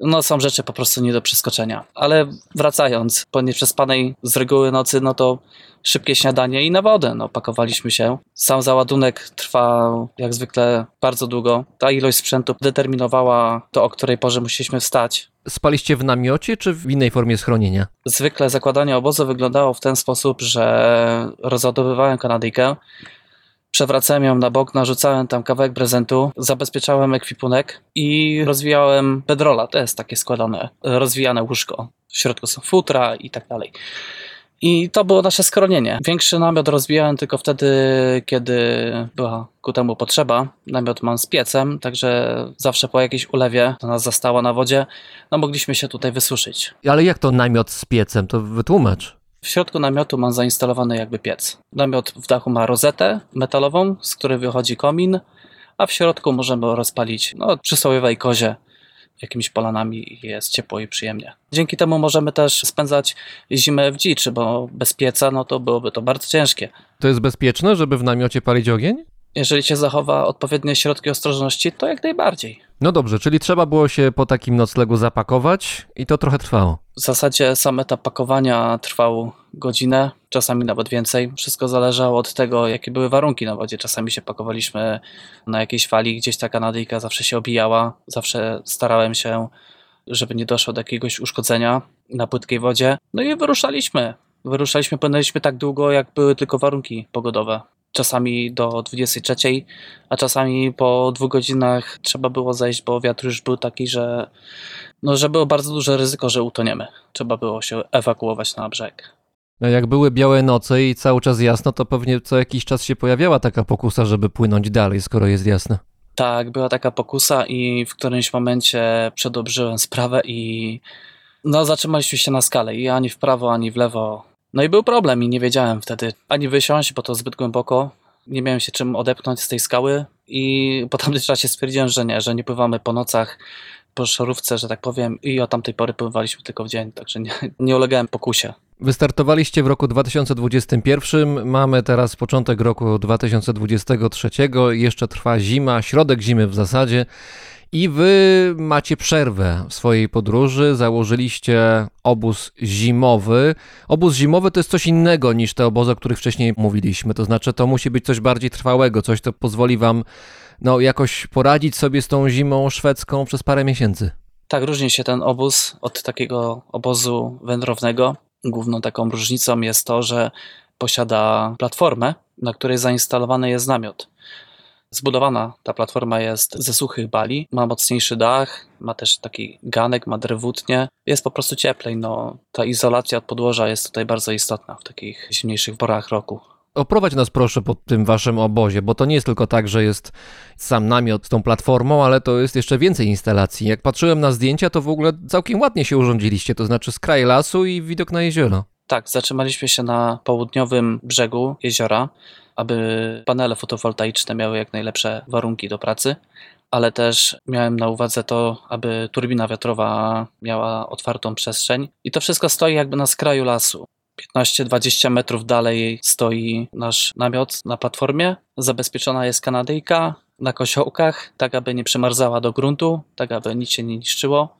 [SPEAKER 2] no są rzeczy po prostu nie do przeskoczenia. Ale wracając, po nieprzespanej z reguły nocy, no to szybkie śniadanie i na wodę. No, pakowaliśmy się. Sam załadunek trwał jak zwykle bardzo długo. Ta ilość sprzętu determinowała to, o której porze musieliśmy wstać.
[SPEAKER 1] Spaliście w namiocie, czy w innej formie schronienia?
[SPEAKER 2] Zwykle zakładanie obozu wyglądało w ten sposób, że rozładowywałem kanadyjkę, przewracałem ją na bok, narzucałem tam kawałek prezentu, zabezpieczałem ekwipunek i rozwijałem bedrola, to jest takie składane, rozwijane łóżko. W środku są futra i tak dalej. I to było nasze skronienie. Większy namiot rozwijałem tylko wtedy, kiedy była ku temu potrzeba. Namiot mam z piecem, także zawsze po jakiejś ulewie, to nas zastała na wodzie, no mogliśmy się tutaj wysuszyć.
[SPEAKER 1] Ale jak to namiot z piecem? To wytłumacz.
[SPEAKER 2] W środku namiotu mam zainstalowany jakby piec. Namiot w dachu ma rozetę metalową, z której wychodzi komin, a w środku możemy rozpalić no, przysłowiowej kozie jakimiś polanami jest ciepło i przyjemnie. Dzięki temu możemy też spędzać zimę w dziczy, bo bez pieca no to byłoby to bardzo ciężkie.
[SPEAKER 1] To jest bezpieczne, żeby w namiocie palić ogień?
[SPEAKER 2] Jeżeli się zachowa odpowiednie środki ostrożności, to jak najbardziej.
[SPEAKER 1] No dobrze, czyli trzeba było się po takim noclegu zapakować i to trochę trwało.
[SPEAKER 2] W zasadzie sam etap pakowania trwał godzinę, czasami nawet więcej. Wszystko zależało od tego, jakie były warunki na wodzie. Czasami się pakowaliśmy na jakiejś fali, gdzieś ta kanadyjka zawsze się obijała. Zawsze starałem się, żeby nie doszło do jakiegoś uszkodzenia na płytkiej wodzie. No i wyruszaliśmy. Wyruszaliśmy, płynęliśmy tak długo, jak były tylko warunki pogodowe. Czasami do 23, a czasami po dwóch godzinach trzeba było zejść, bo wiatr już był taki, że no, że było bardzo duże ryzyko, że utoniemy. Trzeba było się ewakuować na brzeg.
[SPEAKER 1] A jak były białe noce i cały czas jasno, to pewnie co jakiś czas się pojawiała taka pokusa, żeby płynąć dalej, skoro jest jasno.
[SPEAKER 2] Tak, była taka pokusa i w którymś momencie przedobrzyłem sprawę i No, zatrzymaliśmy się na skale i ani w prawo, ani w lewo. No i był problem i nie wiedziałem wtedy ani wysiąść, bo to zbyt głęboko. Nie miałem się czym odepchnąć z tej skały i po tamtym czasie stwierdziłem, że nie, że nie pływamy po nocach po szorówce, że tak powiem i od tamtej pory pływaliśmy tylko w dzień, także nie, nie ulegałem pokusie.
[SPEAKER 1] Wystartowaliście w roku 2021, mamy teraz początek roku 2023, jeszcze trwa zima, środek zimy w zasadzie i wy macie przerwę w swojej podróży, założyliście obóz zimowy. Obóz zimowy to jest coś innego niż te obozy, o których wcześniej mówiliśmy, to znaczy to musi być coś bardziej trwałego, coś, co pozwoli wam no, jakoś poradzić sobie z tą zimą szwedzką przez parę miesięcy.
[SPEAKER 2] Tak, różni się ten obóz od takiego obozu wędrownego. Główną taką różnicą jest to, że posiada platformę, na której zainstalowany jest namiot. Zbudowana ta platforma jest ze suchych bali, ma mocniejszy dach, ma też taki ganek, ma drewutnie. Jest po prostu cieplej. No, ta izolacja od podłoża jest tutaj bardzo istotna w takich zimniejszych porach roku.
[SPEAKER 1] Oprowadź nas proszę po tym waszym obozie, bo to nie jest tylko tak, że jest sam namiot z tą platformą, ale to jest jeszcze więcej instalacji. Jak patrzyłem na zdjęcia, to w ogóle całkiem ładnie się urządziliście, to znaczy skraj lasu i widok na jezioro.
[SPEAKER 2] Tak, zatrzymaliśmy się na południowym brzegu jeziora, aby panele fotowoltaiczne miały jak najlepsze warunki do pracy, ale też miałem na uwadze to, aby turbina wiatrowa miała otwartą przestrzeń. I to wszystko stoi jakby na skraju lasu. 15-20 metrów dalej stoi nasz namiot na platformie. Zabezpieczona jest kanadyjka na kosiołkach, tak aby nie przemarzała do gruntu, tak aby nic się nie niszczyło.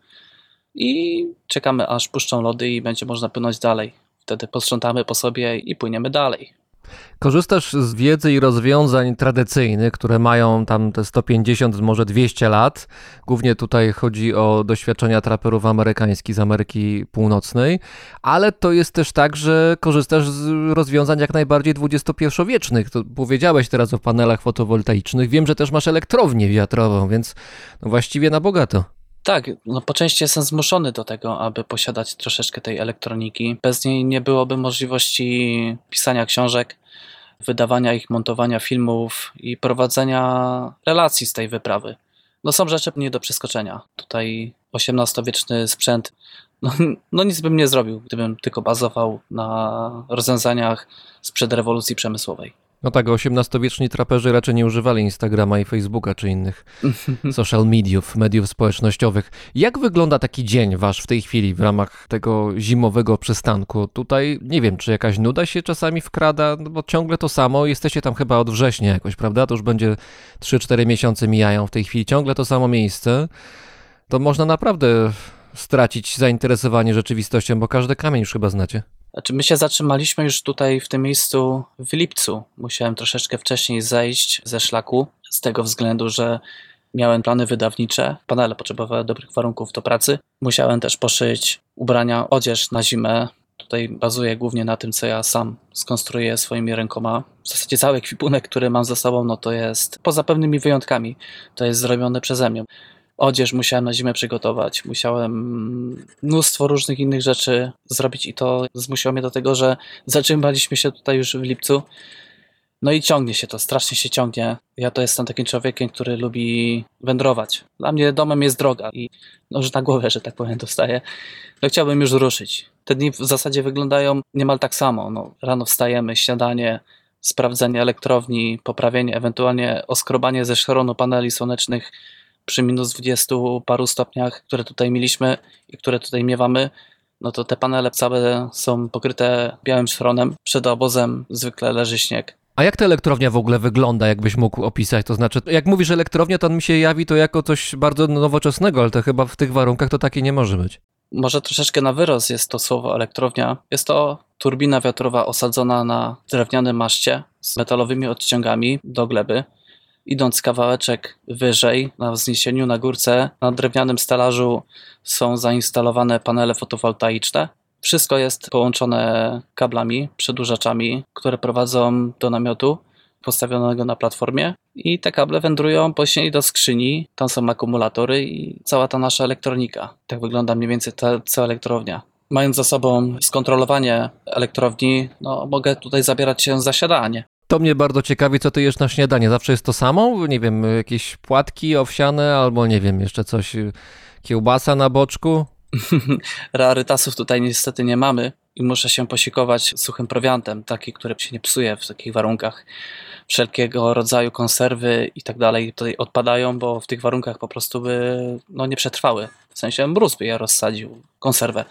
[SPEAKER 2] I czekamy aż puszczą lody i będzie można płynąć dalej. Wtedy posprzątamy po sobie i płyniemy dalej.
[SPEAKER 1] Korzystasz z wiedzy i rozwiązań tradycyjnych, które mają tam te 150, może 200 lat. Głównie tutaj chodzi o doświadczenia traperów amerykańskich z Ameryki Północnej, ale to jest też tak, że korzystasz z rozwiązań jak najbardziej XXI-wiecznych. To powiedziałeś teraz o panelach fotowoltaicznych. Wiem, że też masz elektrownię wiatrową, więc no właściwie na bogato.
[SPEAKER 2] Tak, no po części jestem zmuszony do tego, aby posiadać troszeczkę tej elektroniki. Bez niej nie byłoby możliwości pisania książek, wydawania ich, montowania filmów i prowadzenia relacji z tej wyprawy. No są rzeczy nie do przeskoczenia. Tutaj XVIII-wieczny sprzęt, no, no nic bym nie zrobił, gdybym tylko bazował na rozwiązaniach sprzed rewolucji przemysłowej.
[SPEAKER 1] No tak, XVIII-wieczni traperzy raczej nie używali Instagrama i Facebooka czy innych social mediów, mediów społecznościowych. Jak wygląda taki dzień wasz w tej chwili w ramach tego zimowego przystanku? Tutaj nie wiem, czy jakaś nuda się czasami wkrada, no bo ciągle to samo. Jesteście tam chyba od września jakoś, prawda? To już będzie 3-4 miesiące mijają w tej chwili. Ciągle to samo miejsce. To można naprawdę stracić zainteresowanie rzeczywistością, bo każdy kamień już chyba znacie.
[SPEAKER 2] Znaczy, my się zatrzymaliśmy już tutaj w tym miejscu w lipcu. Musiałem troszeczkę wcześniej zejść ze szlaku, z tego względu, że miałem plany wydawnicze, panele potrzebowały dobrych warunków do pracy. Musiałem też poszyć ubrania, odzież na zimę. Tutaj bazuję głównie na tym, co ja sam skonstruuję swoimi rękoma. W zasadzie cały ekwipunek, który mam ze sobą, no to jest, poza pewnymi wyjątkami, to jest zrobione przeze mnie odzież musiałem na zimę przygotować, musiałem mnóstwo różnych innych rzeczy zrobić i to zmusiło mnie do tego, że zatrzymaliśmy się tutaj już w lipcu. No i ciągnie się to, strasznie się ciągnie. Ja to jestem takim człowiekiem, który lubi wędrować. Dla mnie domem jest droga i noż na głowę, że tak powiem, dostaję. No chciałbym już ruszyć. Te dni w zasadzie wyglądają niemal tak samo. No, rano wstajemy, śniadanie, sprawdzenie elektrowni, poprawienie, ewentualnie oskrobanie ze szronu paneli słonecznych, przy minus 20 paru stopniach, które tutaj mieliśmy i które tutaj miewamy, no to te panele całe są pokryte białym szronem. Przed obozem zwykle leży śnieg.
[SPEAKER 1] A jak ta elektrownia w ogóle wygląda, jakbyś mógł opisać? To znaczy, jak mówisz elektrownia, to on mi się jawi to jako coś bardzo nowoczesnego, ale to chyba w tych warunkach to takie nie może być.
[SPEAKER 2] Może troszeczkę na wyrost jest to słowo elektrownia. Jest to turbina wiatrowa osadzona na drewnianym maszcie z metalowymi odciągami do gleby idąc kawałeczek wyżej, na wzniesieniu, na górce, na drewnianym stelażu są zainstalowane panele fotowoltaiczne. Wszystko jest połączone kablami, przedłużaczami, które prowadzą do namiotu postawionego na platformie i te kable wędrują później do skrzyni, tam są akumulatory i cała ta nasza elektronika. Tak wygląda mniej więcej ta cała elektrownia. Mając za sobą skontrolowanie elektrowni, no, mogę tutaj zabierać się za siadanie.
[SPEAKER 1] To mnie bardzo ciekawi, co ty jesz na śniadanie. Zawsze jest to samo? Nie wiem, jakieś płatki owsiane albo nie wiem, jeszcze coś, kiełbasa na boczku?
[SPEAKER 2] Rarytasów tutaj niestety nie mamy i muszę się posikować suchym prowiantem, taki, który się nie psuje w takich warunkach. Wszelkiego rodzaju konserwy i tak dalej tutaj odpadają, bo w tych warunkach po prostu by no, nie przetrwały. W sensie mróz by je rozsadził, konserwę.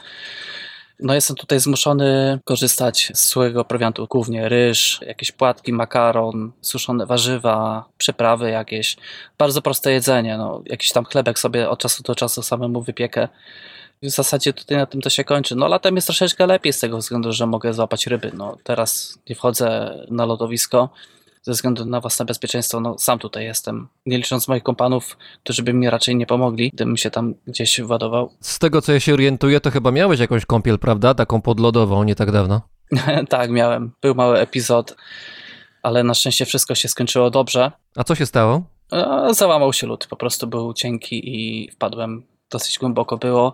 [SPEAKER 2] No jestem tutaj zmuszony korzystać z suchego prowiantu, głównie ryż, jakieś płatki, makaron, suszone warzywa, przyprawy jakieś. Bardzo proste jedzenie, no, jakiś tam chlebek sobie od czasu do czasu samemu wypiekę. W zasadzie tutaj na tym to się kończy. No latem jest troszeczkę lepiej z tego względu, że mogę złapać ryby. No teraz nie wchodzę na lodowisko ze względu na własne bezpieczeństwo. No sam tutaj jestem, nie licząc moich kompanów, którzy by mi raczej nie pomogli, gdybym się tam gdzieś władował.
[SPEAKER 1] Z tego co ja się orientuję, to chyba miałeś jakąś kąpiel, prawda? Taką podlodową, nie tak dawno.
[SPEAKER 2] tak, miałem. Był mały epizod, ale na szczęście wszystko się skończyło dobrze.
[SPEAKER 1] A co się stało?
[SPEAKER 2] E, Załamał się lód, po prostu był cienki i wpadłem. Dosyć głęboko było.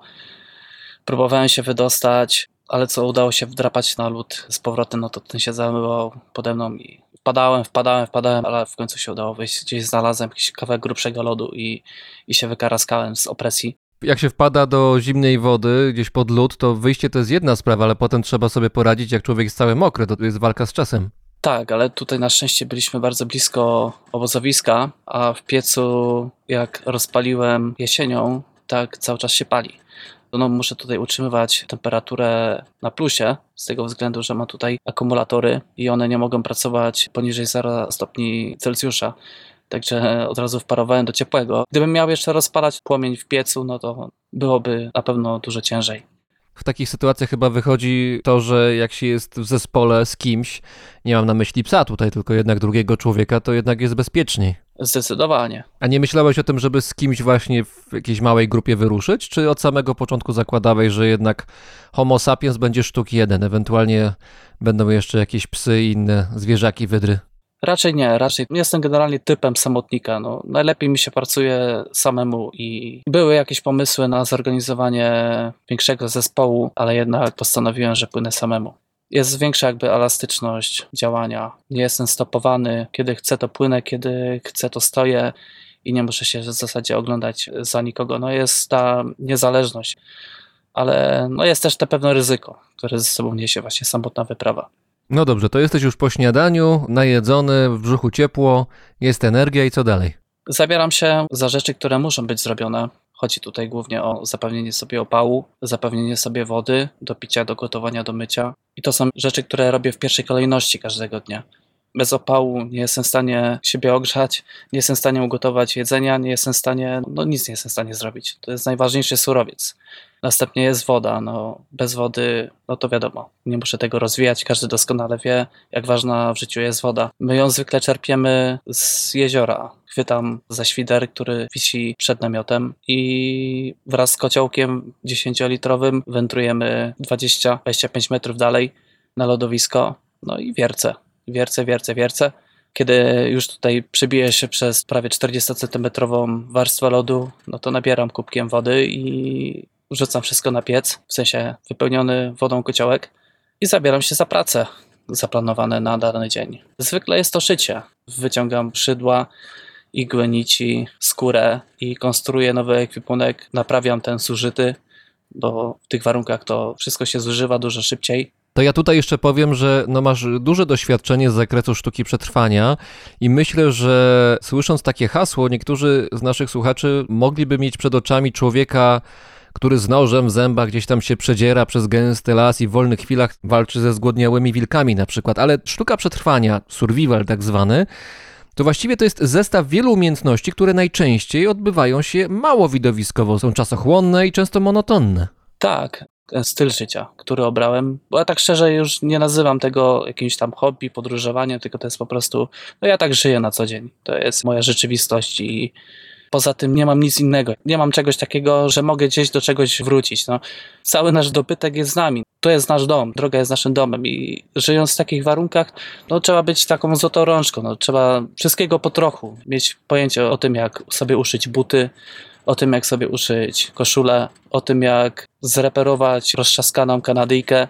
[SPEAKER 2] Próbowałem się wydostać, ale co udało się wdrapać na lód z powrotem, no to ten się zamywał pode mną i wpadałem, wpadałem, wpadałem, ale w końcu się udało wyjść. Gdzieś znalazłem jakiś kawałek grubszego lodu i, i się wykaraskałem z opresji.
[SPEAKER 1] Jak się wpada do zimnej wody, gdzieś pod lód, to wyjście to jest jedna sprawa, ale potem trzeba sobie poradzić, jak człowiek jest cały mokry, to jest walka z czasem.
[SPEAKER 2] Tak, ale tutaj na szczęście byliśmy bardzo blisko obozowiska, a w piecu jak rozpaliłem jesienią, tak cały czas się pali. No, muszę tutaj utrzymywać temperaturę na plusie, z tego względu, że mam tutaj akumulatory i one nie mogą pracować poniżej 0 stopni Celsjusza. Także od razu wparowałem do ciepłego. Gdybym miał jeszcze rozpalać płomień w piecu, no to byłoby na pewno dużo ciężej.
[SPEAKER 1] W takich sytuacjach chyba wychodzi to, że jak się jest w zespole z kimś, nie mam na myśli psa tutaj, tylko jednak drugiego człowieka, to jednak jest bezpieczniej.
[SPEAKER 2] Zdecydowanie.
[SPEAKER 1] A nie myślałeś o tym, żeby z kimś właśnie w jakiejś małej grupie wyruszyć? Czy od samego początku zakładałeś, że jednak Homo sapiens będzie sztuk jeden, ewentualnie będą jeszcze jakieś psy i inne zwierzaki, wydry?
[SPEAKER 2] Raczej nie, raczej jestem generalnie typem samotnika. No, najlepiej mi się pracuje samemu i były jakieś pomysły na zorganizowanie większego zespołu, ale jednak postanowiłem, że płynę samemu. Jest większa jakby elastyczność działania. Nie jestem stopowany. Kiedy chcę, to płynę, kiedy chcę, to stoję i nie muszę się w zasadzie oglądać za nikogo. No jest ta niezależność, ale no jest też to pewne ryzyko, które ze sobą niesie właśnie samotna wyprawa.
[SPEAKER 1] No dobrze, to jesteś już po śniadaniu, najedzony, w brzuchu ciepło, jest energia i co dalej?
[SPEAKER 2] Zabieram się za rzeczy, które muszą być zrobione. Chodzi tutaj głównie o zapewnienie sobie opału, zapewnienie sobie wody do picia, do gotowania, do mycia. I to są rzeczy, które robię w pierwszej kolejności każdego dnia. Bez opału nie jestem w stanie siebie ogrzać, nie jestem w stanie ugotować jedzenia, nie jestem w stanie, no nic nie jestem w stanie zrobić. To jest najważniejszy surowiec. Następnie jest woda. No, bez wody, no to wiadomo, nie muszę tego rozwijać. Każdy doskonale wie, jak ważna w życiu jest woda. My ją zwykle czerpiemy z jeziora. Chwytam za świder, który wisi przed namiotem i wraz z kociołkiem 10-litrowym wędrujemy 20-25 metrów dalej na lodowisko. No i wiercę, wiercę, wiercę, wiercę. Kiedy już tutaj przebiję się przez prawie 40-centymetrową warstwę lodu, no to nabieram kubkiem wody i rzucam wszystko na piec, w sensie wypełniony wodą kociołek i zabieram się za pracę zaplanowane na dany dzień. Zwykle jest to szycie. Wyciągam szydła, igły, nici, skórę i konstruuję nowy ekwipunek, naprawiam ten zużyty, bo w tych warunkach to wszystko się zużywa dużo szybciej.
[SPEAKER 1] To ja tutaj jeszcze powiem, że no masz duże doświadczenie z zakresu sztuki przetrwania i myślę, że słysząc takie hasło, niektórzy z naszych słuchaczy mogliby mieć przed oczami człowieka, który z nożem w zębach gdzieś tam się przedziera przez gęsty las i w wolnych chwilach walczy ze zgłodniałymi wilkami na przykład, ale sztuka przetrwania, survival tak zwany, to właściwie to jest zestaw wielu umiejętności, które najczęściej odbywają się mało widowiskowo, są czasochłonne i często monotonne.
[SPEAKER 2] Tak, styl życia, który obrałem, bo ja tak szczerze już nie nazywam tego jakimś tam hobby, podróżowaniem, tylko to jest po prostu, no ja tak żyję na co dzień. To jest moja rzeczywistość i poza tym nie mam nic innego. Nie mam czegoś takiego, że mogę gdzieś do czegoś wrócić. No, cały nasz dobytek jest z nami. To jest nasz dom, droga jest naszym domem i żyjąc w takich warunkach, no trzeba być taką złotą rączką, no, trzeba wszystkiego po trochu, mieć pojęcie o tym, jak sobie uszyć buty, o tym, jak sobie uszyć koszulę, o tym, jak zreperować roztrzaskaną kanadyjkę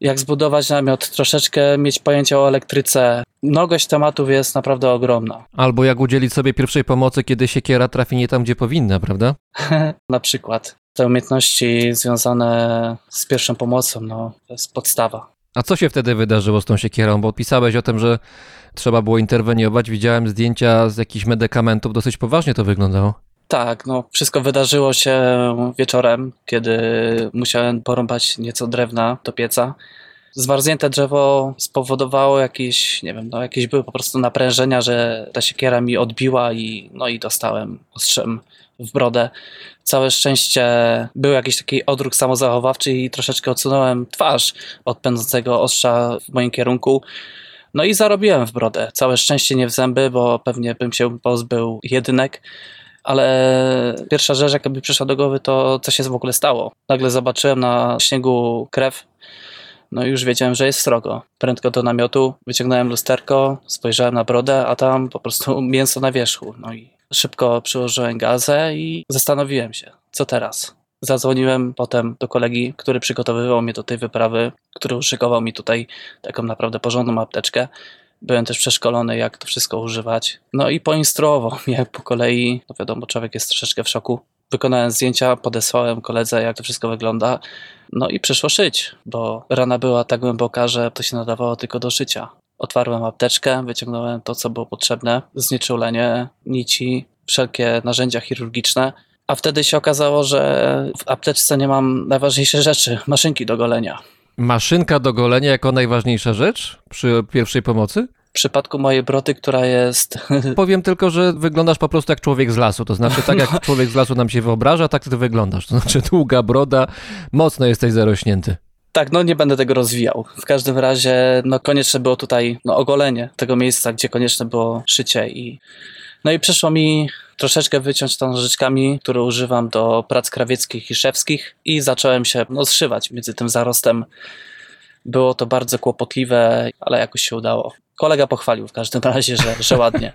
[SPEAKER 2] jak zbudować namiot, troszeczkę mieć pojęcie o elektryce. Mnogość tematów jest naprawdę ogromna.
[SPEAKER 1] Albo jak udzielić sobie pierwszej pomocy, kiedy siekiera trafi nie tam, gdzie powinna, prawda?
[SPEAKER 2] Na przykład te umiejętności związane z pierwszą pomocą, no to jest podstawa.
[SPEAKER 1] A co się wtedy wydarzyło z tą siekierą? Bo pisałeś o tym, że trzeba było interweniować. Widziałem zdjęcia z jakichś medykamentów, dosyć poważnie to wyglądało.
[SPEAKER 2] Tak, no wszystko wydarzyło się wieczorem, kiedy musiałem porąbać nieco drewna do pieca. Zmarznięte drzewo spowodowało jakieś, nie wiem, no jakieś były po prostu naprężenia, że ta siekiera mi odbiła i no i dostałem ostrzem w brodę. Całe szczęście był jakiś taki odruch samozachowawczy i troszeczkę odsunąłem twarz od pędzącego ostrza w moim kierunku. No i zarobiłem w brodę. Całe szczęście nie w zęby, bo pewnie bym się pozbył jedynek. Ale pierwsza rzecz, jaka mi przyszła do głowy, to co się w ogóle stało. Nagle zobaczyłem na śniegu krew, no już wiedziałem, że jest srogo. Prędko do namiotu, wyciągnąłem lusterko, spojrzałem na brodę, a tam po prostu mięso na wierzchu. No i szybko przyłożyłem gazę i zastanowiłem się, co teraz. Zadzwoniłem potem do kolegi, który przygotowywał mnie do tej wyprawy, który uszykował mi tutaj taką naprawdę porządną apteczkę. Byłem też przeszkolony, jak to wszystko używać. No i poinstruował mnie po kolei. No wiadomo, człowiek jest troszeczkę w szoku. Wykonałem zdjęcia, podesłałem koledze, jak to wszystko wygląda. No i przyszło szyć, bo rana była tak głęboka, że to się nadawało tylko do szycia. Otwarłem apteczkę, wyciągnąłem to, co było potrzebne, znieczulenie, nici, wszelkie narzędzia chirurgiczne. A wtedy się okazało, że w apteczce nie mam najważniejszych rzeczy, maszynki do golenia.
[SPEAKER 1] Maszynka do golenia jako najważniejsza rzecz przy pierwszej pomocy?
[SPEAKER 2] W przypadku mojej broty, która jest
[SPEAKER 1] Powiem tylko, że wyglądasz po prostu jak człowiek z lasu. To znaczy, tak jak człowiek z lasu nam się wyobraża, tak ty wyglądasz. To znaczy, długa broda, mocno jesteś zarośnięty.
[SPEAKER 2] Tak, no nie będę tego rozwijał. W każdym razie, no konieczne było tutaj no, ogolenie tego miejsca, gdzie konieczne było szycie i no i przyszło mi troszeczkę wyciąć tą nożyczkami, które używam do prac krawieckich i szewskich i zacząłem się no, zszywać między tym zarostem. Było to bardzo kłopotliwe, ale jakoś się udało. Kolega pochwalił w każdym razie, że, że ładnie.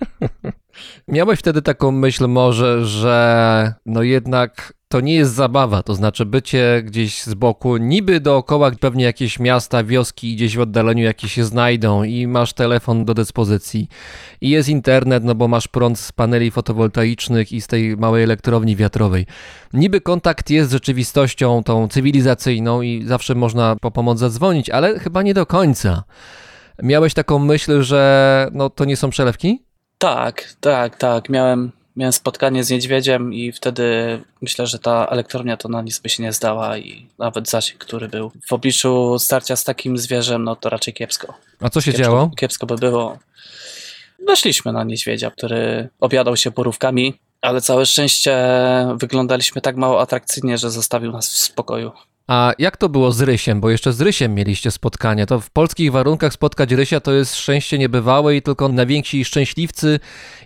[SPEAKER 1] Miałeś wtedy taką myśl może, że no jednak to nie jest zabawa, to znaczy bycie gdzieś z boku, niby dookoła pewnie jakieś miasta, wioski gdzieś w oddaleniu jakieś się znajdą i masz telefon do dyspozycji i jest internet, no bo masz prąd z paneli fotowoltaicznych i z tej małej elektrowni wiatrowej. Niby kontakt jest z rzeczywistością tą cywilizacyjną i zawsze można po pomoc zadzwonić, ale chyba nie do końca. Miałeś taką myśl, że no to nie są przelewki?
[SPEAKER 2] Tak, tak, tak. Miałem, miałem spotkanie z niedźwiedziem i wtedy myślę, że ta elektrownia to na nic by się nie zdała i nawet zasięg, który był w obliczu starcia z takim zwierzem, no to raczej kiepsko.
[SPEAKER 1] A co się
[SPEAKER 2] Kiepsko,
[SPEAKER 1] działo?
[SPEAKER 2] kiepsko by było. Weszliśmy na niedźwiedzia, który obiadał się porówkami, ale całe szczęście wyglądaliśmy tak mało atrakcyjnie, że zostawił nas w spokoju.
[SPEAKER 1] A jak to było z Rysiem? Bo jeszcze z Rysiem mieliście spotkanie. To w polskich warunkach spotkać Rysia to jest szczęście niebywałe i tylko najwięksi szczęśliwcy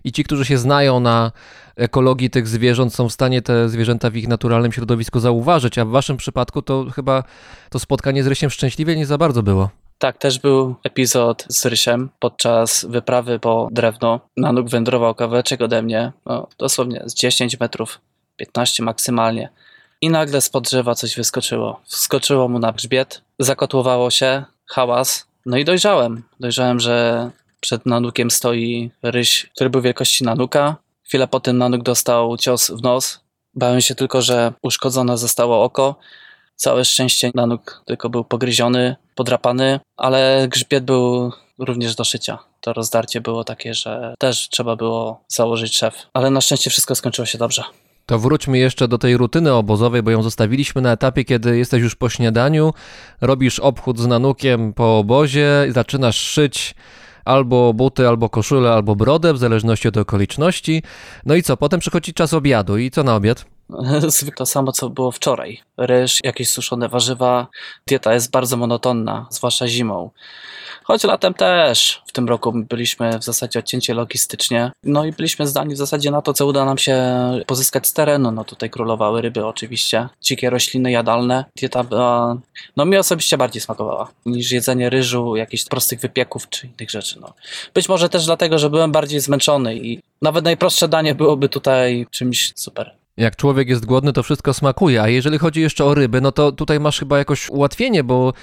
[SPEAKER 1] i ci, którzy się znają na ekologii tych zwierząt są w stanie te zwierzęta w ich naturalnym środowisku zauważyć, a w waszym przypadku to chyba to spotkanie z Rysiem szczęśliwie nie za bardzo było.
[SPEAKER 2] Tak, też był epizod z Rysiem podczas wyprawy po drewno. Nanuk wędrował kawałeczek ode mnie, no, dosłownie z 10 metrów, 15 maksymalnie. I nagle spod drzewa coś wyskoczyło. Wskoczyło mu na grzbiet, zakotłowało się, hałas. No i dojrzałem. Dojrzałem, że przed Nanukiem stoi ryś, który był wielkości Nanuka. Chwilę potem Nanuk dostał cios w nos. Bałem się tylko, że uszkodzone zostało oko. Całe szczęście Nanuk tylko był pogryziony, podrapany, ale grzbiet był również do szycia. To rozdarcie było takie, że też trzeba było założyć szef. Ale na szczęście wszystko skończyło się dobrze.
[SPEAKER 1] To wróćmy jeszcze do tej rutyny obozowej, bo ją zostawiliśmy na etapie, kiedy jesteś już po śniadaniu, robisz obchód z nanukiem po obozie i zaczynasz szyć albo buty, albo koszulę, albo brodę, w zależności od okoliczności. No i co? Potem przychodzi czas obiadu i co na obiad?
[SPEAKER 2] Zwykle to samo, co było wczoraj. Ryż, jakieś suszone warzywa. Dieta jest bardzo monotonna, zwłaszcza zimą. Choć latem też. W tym roku byliśmy w zasadzie odcięci logistycznie. No i byliśmy zdani w zasadzie na to, co uda nam się pozyskać z terenu. No tutaj królowały ryby oczywiście, dzikie rośliny jadalne. Dieta była, no mi osobiście bardziej smakowała niż jedzenie ryżu, jakichś prostych wypieków czy innych rzeczy. No. Być może też dlatego, że byłem bardziej zmęczony i nawet najprostsze danie byłoby tutaj czymś super.
[SPEAKER 1] Jak człowiek jest głodny, to wszystko smakuje. A jeżeli chodzi jeszcze o ryby, no to tutaj masz chyba jakoś ułatwienie, bo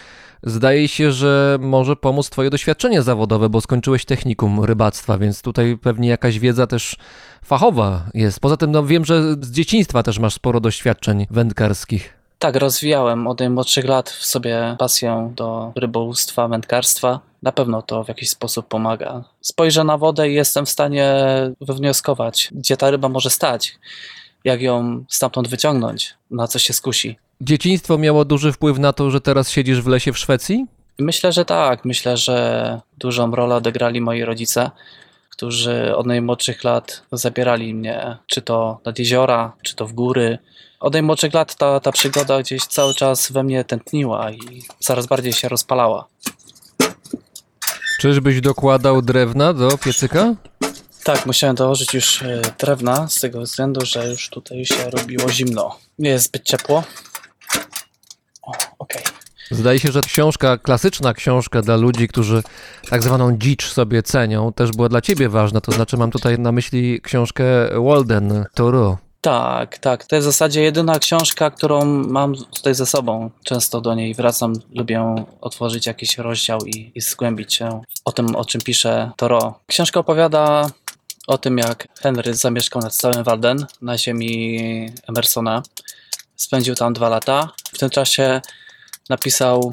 [SPEAKER 1] zdaje się, że może pomóc Twoje doświadczenie zawodowe, bo skończyłeś technikum rybactwa, więc tutaj pewnie jakaś wiedza też fachowa jest. Poza tym, no wiem, że z dzieciństwa też masz sporo doświadczeń wędkarskich.
[SPEAKER 2] Tak, rozwijałem od najmłodszych lat w sobie pasję do rybołówstwa, wędkarstwa. Na pewno to w jakiś sposób pomaga. Spojrzę na wodę i jestem w stanie wywnioskować, gdzie ta ryba może stać, jak ją stamtąd wyciągnąć, na co się skusi.
[SPEAKER 1] Dzieciństwo miało duży wpływ na to, że teraz siedzisz w lesie w Szwecji?
[SPEAKER 2] Myślę, że tak. Myślę, że dużą rolę odegrali moi rodzice, którzy od najmłodszych lat zabierali mnie, czy to nad jeziora, czy to w góry. Od najmłodszych lat ta, ta przygoda gdzieś cały czas we mnie tętniła i coraz bardziej się rozpalała.
[SPEAKER 1] Czyżbyś dokładał drewna do piecyka?
[SPEAKER 2] Tak, musiałem dołożyć już e, drewna z tego względu, że już tutaj się robiło zimno. Nie jest zbyt ciepło. O, okej.
[SPEAKER 1] Zdaje się, że książka, klasyczna książka dla ludzi, którzy tak zwaną dzicz sobie cenią, też była dla ciebie ważna. To znaczy, mam tutaj na myśli książkę Walden Thoreau.
[SPEAKER 2] Tak, tak. To jest w zasadzie jedyna książka, którą mam tutaj ze sobą. Często do niej wracam, lubię otworzyć jakiś rozdział i, i zgłębić się o tym, o czym pisze Toro. Książka opowiada o tym, jak Henry zamieszkał nad całym Walden na ziemi Emersona. Spędził tam dwa lata. W tym czasie napisał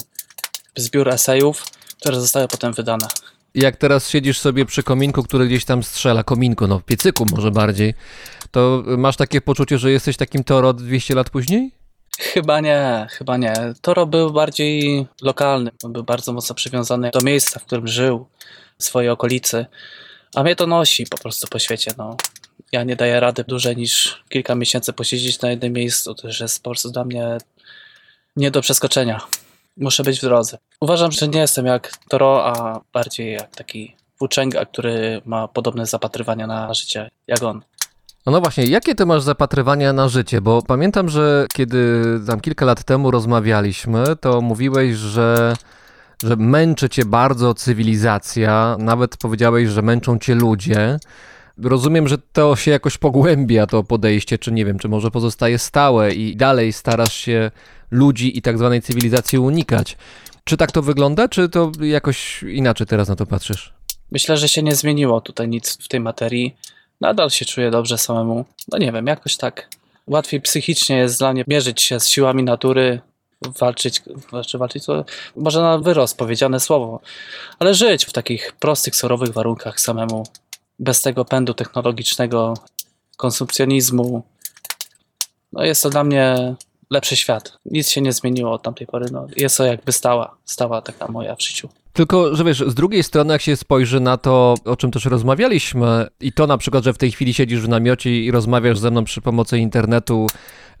[SPEAKER 2] zbiór esejów, które zostały potem wydane.
[SPEAKER 1] Jak teraz siedzisz sobie przy kominku, który gdzieś tam strzela, kominku, no w piecyku może bardziej, to masz takie poczucie, że jesteś takim Toro 200 lat później?
[SPEAKER 2] Chyba nie, chyba nie. Toro był bardziej lokalny, był bardzo mocno przywiązany do miejsca, w którym żył, swojej okolicy, a mnie to nosi po prostu po świecie. No. Ja nie daję rady dłużej niż kilka miesięcy posiedzieć na jednym miejscu, to już jest po prostu dla mnie nie do przeskoczenia. Muszę być w drodze. Uważam, że nie jestem jak Toro, a bardziej jak taki włóczęga, który ma podobne zapatrywania na życie jak on.
[SPEAKER 1] No, no właśnie, jakie ty masz zapatrywania na życie? Bo pamiętam, że kiedy tam kilka lat temu rozmawialiśmy, to mówiłeś, że, że męczy cię bardzo cywilizacja, nawet powiedziałeś, że męczą cię ludzie. Rozumiem, że to się jakoś pogłębia, to podejście, czy nie wiem, czy może pozostaje stałe i dalej starasz się ludzi i tak zwanej cywilizacji unikać. Czy tak to wygląda, czy to jakoś inaczej teraz na to patrzysz?
[SPEAKER 2] Myślę, że się nie zmieniło tutaj nic w tej materii. Nadal się czuję dobrze samemu. No nie wiem, jakoś tak łatwiej psychicznie jest dla mnie mierzyć się z siłami natury, walczyć, znaczy walczyć może na wyrost powiedziane słowo, ale żyć w takich prostych, surowych warunkach samemu, bez tego pędu technologicznego, konsumpcjonizmu. No jest to dla mnie lepszy świat. Nic się nie zmieniło od tamtej pory. No, jest to jakby stała, stała taka moja w życiu.
[SPEAKER 1] Tylko, że wiesz, z drugiej strony, jak się spojrzy na to, o czym też rozmawialiśmy, i to na przykład, że w tej chwili siedzisz w namiocie i rozmawiasz ze mną przy pomocy internetu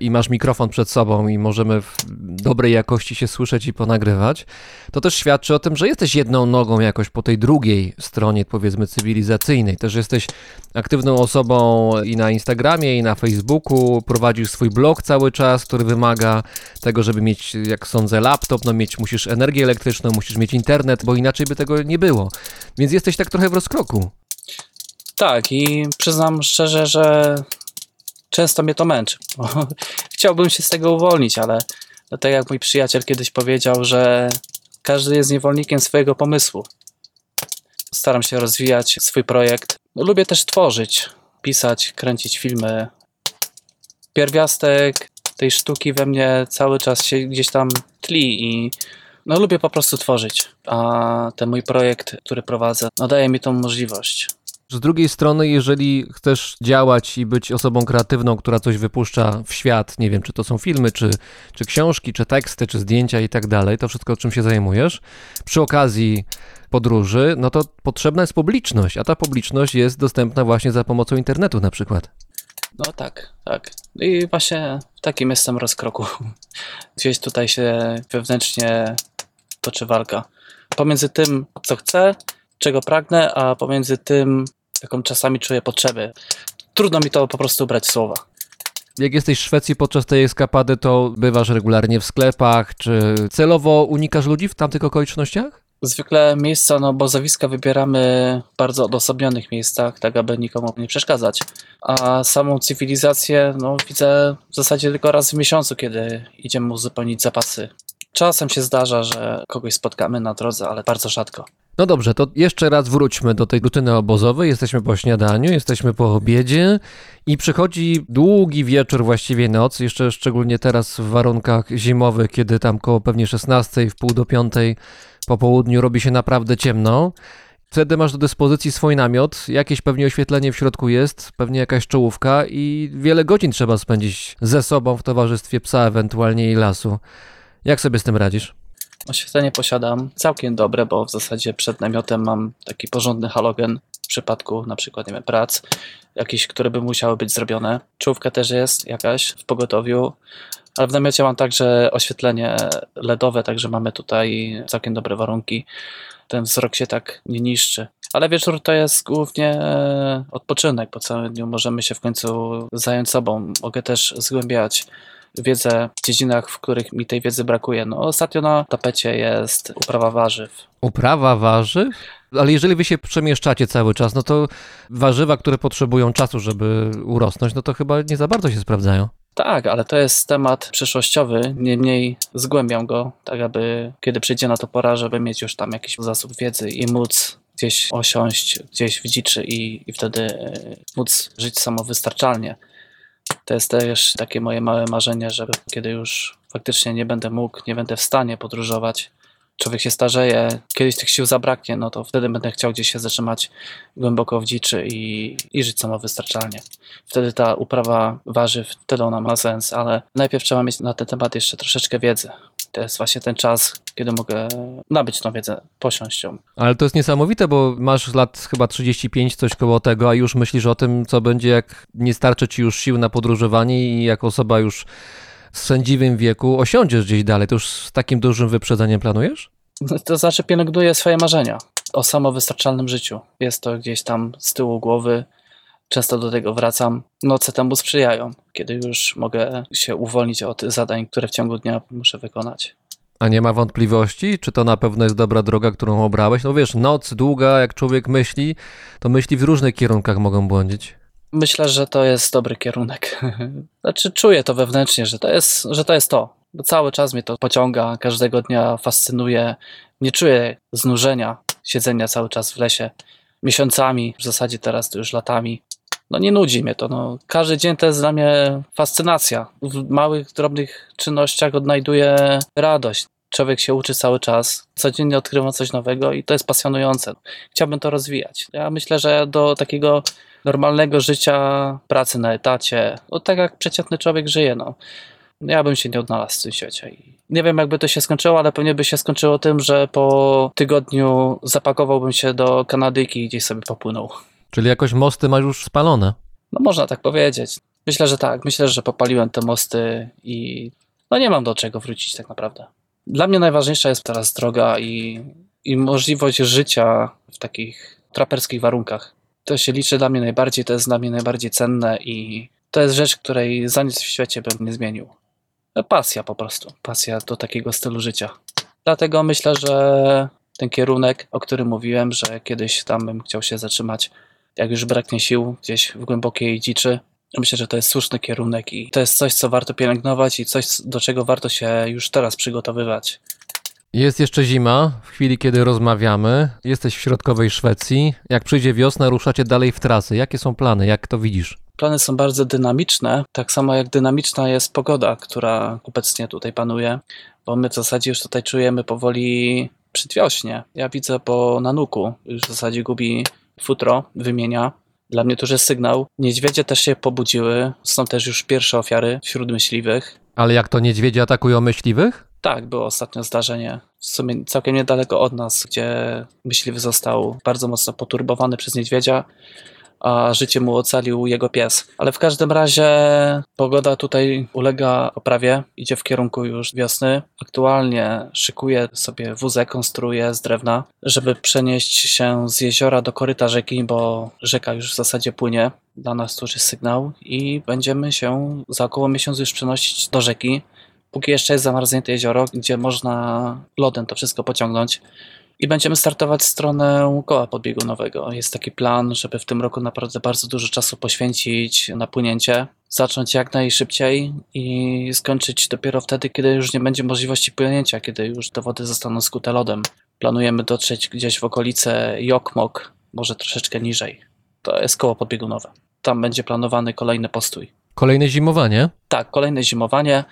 [SPEAKER 1] i masz mikrofon przed sobą i możemy w dobrej jakości się słyszeć i ponagrywać, to też świadczy o tym, że jesteś jedną nogą jakoś po tej drugiej stronie, powiedzmy, cywilizacyjnej. Też jesteś aktywną osobą i na Instagramie, i na Facebooku, prowadzisz swój blog cały czas, który wymaga tego, żeby mieć, jak sądzę, laptop, no mieć, musisz energię elektryczną, musisz mieć internet, bo inaczej by tego nie było. Więc jesteś tak trochę w rozkroku.
[SPEAKER 2] Tak, i przyznam szczerze, że często mnie to męczy. Chciałbym się z tego uwolnić, ale tak jak mój przyjaciel kiedyś powiedział, że każdy jest niewolnikiem swojego pomysłu. Staram się rozwijać swój projekt. Lubię też tworzyć, pisać, kręcić filmy. Pierwiastek tej sztuki we mnie cały czas się gdzieś tam tli i no lubię po prostu tworzyć. A ten mój projekt, który prowadzę, no daje mi tą możliwość.
[SPEAKER 1] Z drugiej strony, jeżeli chcesz działać i być osobą kreatywną, która coś wypuszcza w świat, nie wiem, czy to są filmy, czy, czy książki, czy teksty, czy zdjęcia i tak dalej, to wszystko, czym się zajmujesz, przy okazji podróży, no to potrzebna jest publiczność, a ta publiczność jest dostępna właśnie za pomocą internetu na przykład.
[SPEAKER 2] No tak, tak. I właśnie w takim jestem rozkroku. Gdzieś tutaj się wewnętrznie toczy walka. Pomiędzy tym, co chcę, czego pragnę, a pomiędzy tym, jaką czasami czuję potrzeby. Trudno mi to po prostu ubrać w słowa.
[SPEAKER 1] Jak jesteś w Szwecji podczas tej eskapady, to bywasz regularnie w sklepach, czy celowo unikasz ludzi w tamtych okolicznościach?
[SPEAKER 2] Zwykle miejsca na obozowiska wybieramy w bardzo odosobnionych miejscach, tak aby nikomu nie przeszkadzać. A samą cywilizację no, widzę w zasadzie tylko raz w miesiącu, kiedy idziemy uzupełnić zapasy. Czasem się zdarza, że kogoś spotkamy na drodze, ale bardzo rzadko.
[SPEAKER 1] No dobrze, to jeszcze raz wróćmy do tej rutyny obozowej. Jesteśmy po śniadaniu, jesteśmy po obiedzie i przychodzi długi wieczór, właściwie noc, jeszcze szczególnie teraz w warunkach zimowych, kiedy tam koło pewnie 16, w pół do 5 po południu robi się naprawdę ciemno. Wtedy masz do dyspozycji swój namiot, jakieś pewnie oświetlenie w środku jest, pewnie jakaś czołówka i wiele godzin trzeba spędzić ze sobą w towarzystwie psa, ewentualnie i lasu. Jak sobie z tym radzisz?
[SPEAKER 2] Oświetlenie posiadam całkiem dobre, bo w zasadzie przed namiotem mam taki porządny halogen w przypadku na przykład, nie wiem, prac, jakieś, które by musiały być zrobione. Czołówka też jest jakaś w pogotowiu, ale w namiocie mam także oświetlenie LEDowe, także mamy tutaj całkiem dobre warunki. Ten wzrok się tak nie niszczy. Ale wieczór to jest głównie e, odpoczynek. Po całym dniu możemy się w końcu zająć sobą. Mogę też zgłębiać wiedzę w dziedzinach, w których mi tej wiedzy brakuje. No, ostatnio na tapecie jest uprawa warzyw.
[SPEAKER 1] Uprawa warzyw? Ale jeżeli wy się przemieszczacie cały czas, no to warzywa, które potrzebują czasu, żeby urosnąć, no to chyba nie za bardzo się sprawdzają.
[SPEAKER 2] Tak, ale to jest temat przyszłościowy, niemniej zgłębiam go, tak aby kiedy przyjdzie na to pora, żeby mieć już tam jakiś zasób wiedzy i móc gdzieś osiąść, gdzieś w dziczy i, i wtedy e, móc żyć samowystarczalnie. To jest też takie moje małe marzenie, żeby kiedy już faktycznie nie będę mógł, nie będę w stanie podróżować, człowiek się starzeje, kiedyś tych sił zabraknie, no to wtedy będę chciał gdzieś się zatrzymać głęboko w dziczy i, i żyć samowystarczalnie. Wtedy ta uprawa warzyw, wtedy ona ma sens, ale najpierw trzeba mieć na ten temat jeszcze troszeczkę wiedzy. To jest właśnie ten czas, kiedy mogę nabyć tą wiedzę, posiąść ją.
[SPEAKER 1] Ale to jest niesamowite, bo masz lat chyba 35, coś koło tego, a już myślisz o tym, co będzie, jak nie starczy ci już sił na podróżowanie i jak osoba już w sędziwym wieku osiądziesz gdzieś dalej. To już z takim dużym wyprzedzeniem planujesz?
[SPEAKER 2] To znaczy pielęgnuję swoje marzenia o samowystarczalnym życiu. Jest to gdzieś tam z tyłu głowy. Często do tego wracam. Noce temu sprzyjają, kiedy już mogę się uwolnić od zadań, które w ciągu dnia muszę wykonać.
[SPEAKER 1] A nie ma wątpliwości, czy to na pewno jest dobra droga, którą obrałeś? No wiesz, noc długa, jak człowiek myśli, to myśli w różnych kierunkach mogą błądzić.
[SPEAKER 2] Myślę, że to jest dobry kierunek. Znaczy, czuję to wewnętrznie, że to jest, że to jest to. Bo cały czas mnie to pociąga, każdego dnia fascynuje. Nie czuję znużenia siedzenia cały czas w lesie miesiącami, w zasadzie teraz to już latami. No nie nudzi mnie to. No. Każdy dzień to jest dla mnie fascynacja. W małych, drobnych czynnościach odnajduję radość. Człowiek się uczy cały czas, codziennie odkrywa coś nowego i to jest pasjonujące. Chciałbym to rozwijać. Ja myślę, że do takiego normalnego życia, pracy na etacie, no tak jak przeciętny człowiek żyje, no. Ja bym się nie odnalazł w tym świecie. Nie wiem, jakby to się skończyło, ale pewnie by się skończyło tym, że po tygodniu zapakowałbym się do Kanadyjki i gdzieś sobie popłynął.
[SPEAKER 1] Czyli jakoś mosty masz już spalone.
[SPEAKER 2] No można tak powiedzieć. Myślę, że tak. Myślę, że popaliłem te mosty i no nie mam do czego wrócić tak naprawdę. Dla mnie najważniejsza jest teraz droga i, i możliwość życia w takich traperskich warunkach. To się liczy dla mnie najbardziej, to jest dla mnie najbardziej cenne i to jest rzecz, której za nic w świecie bym nie zmienił. Pasja po prostu. Pasja do takiego stylu życia. Dlatego myślę, że ten kierunek, o którym mówiłem, że kiedyś tam bym chciał się zatrzymać, jak już braknie sił gdzieś w głębokiej dziczy, myślę, że to jest słuszny kierunek i to jest coś, co warto pielęgnować i coś, do czego warto się już teraz przygotowywać.
[SPEAKER 1] Jest jeszcze zima, w chwili kiedy rozmawiamy. Jesteś w środkowej Szwecji. Jak przyjdzie wiosna, ruszacie dalej w trasy. Jakie są plany? Jak to widzisz?
[SPEAKER 2] Plany są bardzo dynamiczne, tak samo jak dynamiczna jest pogoda, która obecnie tutaj panuje, bo my w zasadzie już tutaj czujemy powoli przedwiośnie. Ja widzę po nanuku, już w zasadzie gubi futro, wymienia. Dla mnie jest sygnał. Niedźwiedzie też się pobudziły, są też już pierwsze ofiary wśród myśliwych.
[SPEAKER 1] Ale jak to niedźwiedzie atakują myśliwych?
[SPEAKER 2] Tak, było ostatnio zdarzenie, w sumie całkiem niedaleko od nas, gdzie myśliwy został bardzo mocno poturbowany przez niedźwiedzia, a życie mu ocalił jego pies. Ale w każdym razie pogoda tutaj ulega poprawie, idzie w kierunku już wiosny. Aktualnie szykuję sobie wózek, konstruuję z drewna, żeby przenieść się z jeziora do koryta rzeki, bo rzeka już w zasadzie płynie. Dla nas to już jest sygnał i będziemy się za około miesiąc już przenosić do rzeki póki jeszcze jest zamarznięte jezioro, gdzie można lodem to wszystko pociągnąć I będziemy startować w stronę koła podbiegunowego. Jest taki plan, żeby w tym roku naprawdę bardzo dużo czasu poświęcić na płynięcie, zacząć jak najszybciej i skończyć dopiero wtedy, kiedy już nie będzie możliwości płynięcia, kiedy już te wody zostaną skute lodem. Planujemy dotrzeć gdzieś w okolice Jokmok, może troszeczkę niżej. To jest koło podbiegunowe. Tam będzie planowany kolejny postój.
[SPEAKER 1] Kolejne zimowanie?
[SPEAKER 2] Tak, kolejne zimowanie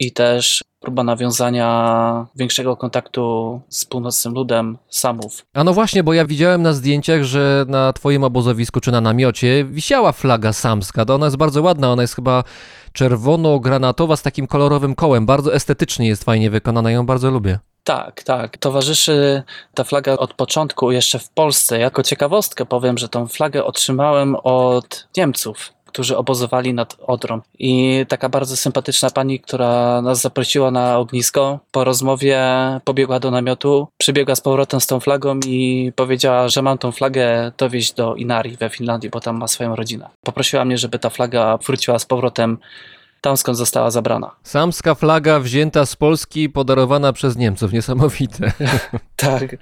[SPEAKER 2] i też próba nawiązania większego kontaktu z północnym ludem Samów.
[SPEAKER 1] A no właśnie, bo ja widziałem na zdjęciach, że na twoim obozowisku czy na namiocie wisiała flaga samska. To ona jest bardzo ładna, ona jest chyba czerwono-granatowa z takim kolorowym kołem. Bardzo estetycznie jest fajnie wykonana, ją bardzo lubię.
[SPEAKER 2] Tak, tak. Towarzyszy ta flaga od początku jeszcze w Polsce. Jako ciekawostkę powiem, że tą flagę otrzymałem od Niemców, którzy obozowali nad Odrą. I taka bardzo sympatyczna pani, która nas zaprosiła na ognisko, po rozmowie pobiegła do namiotu, przybiegła z powrotem z tą flagą i powiedziała, że mam tą flagę dowieźć do Inari we Finlandii, bo tam ma swoją rodzinę. Poprosiła mnie, żeby ta flaga wróciła z powrotem tam, skąd została zabrana.
[SPEAKER 1] Samska flaga wzięta z Polski, podarowana przez Niemców. Niesamowite.
[SPEAKER 2] Tak.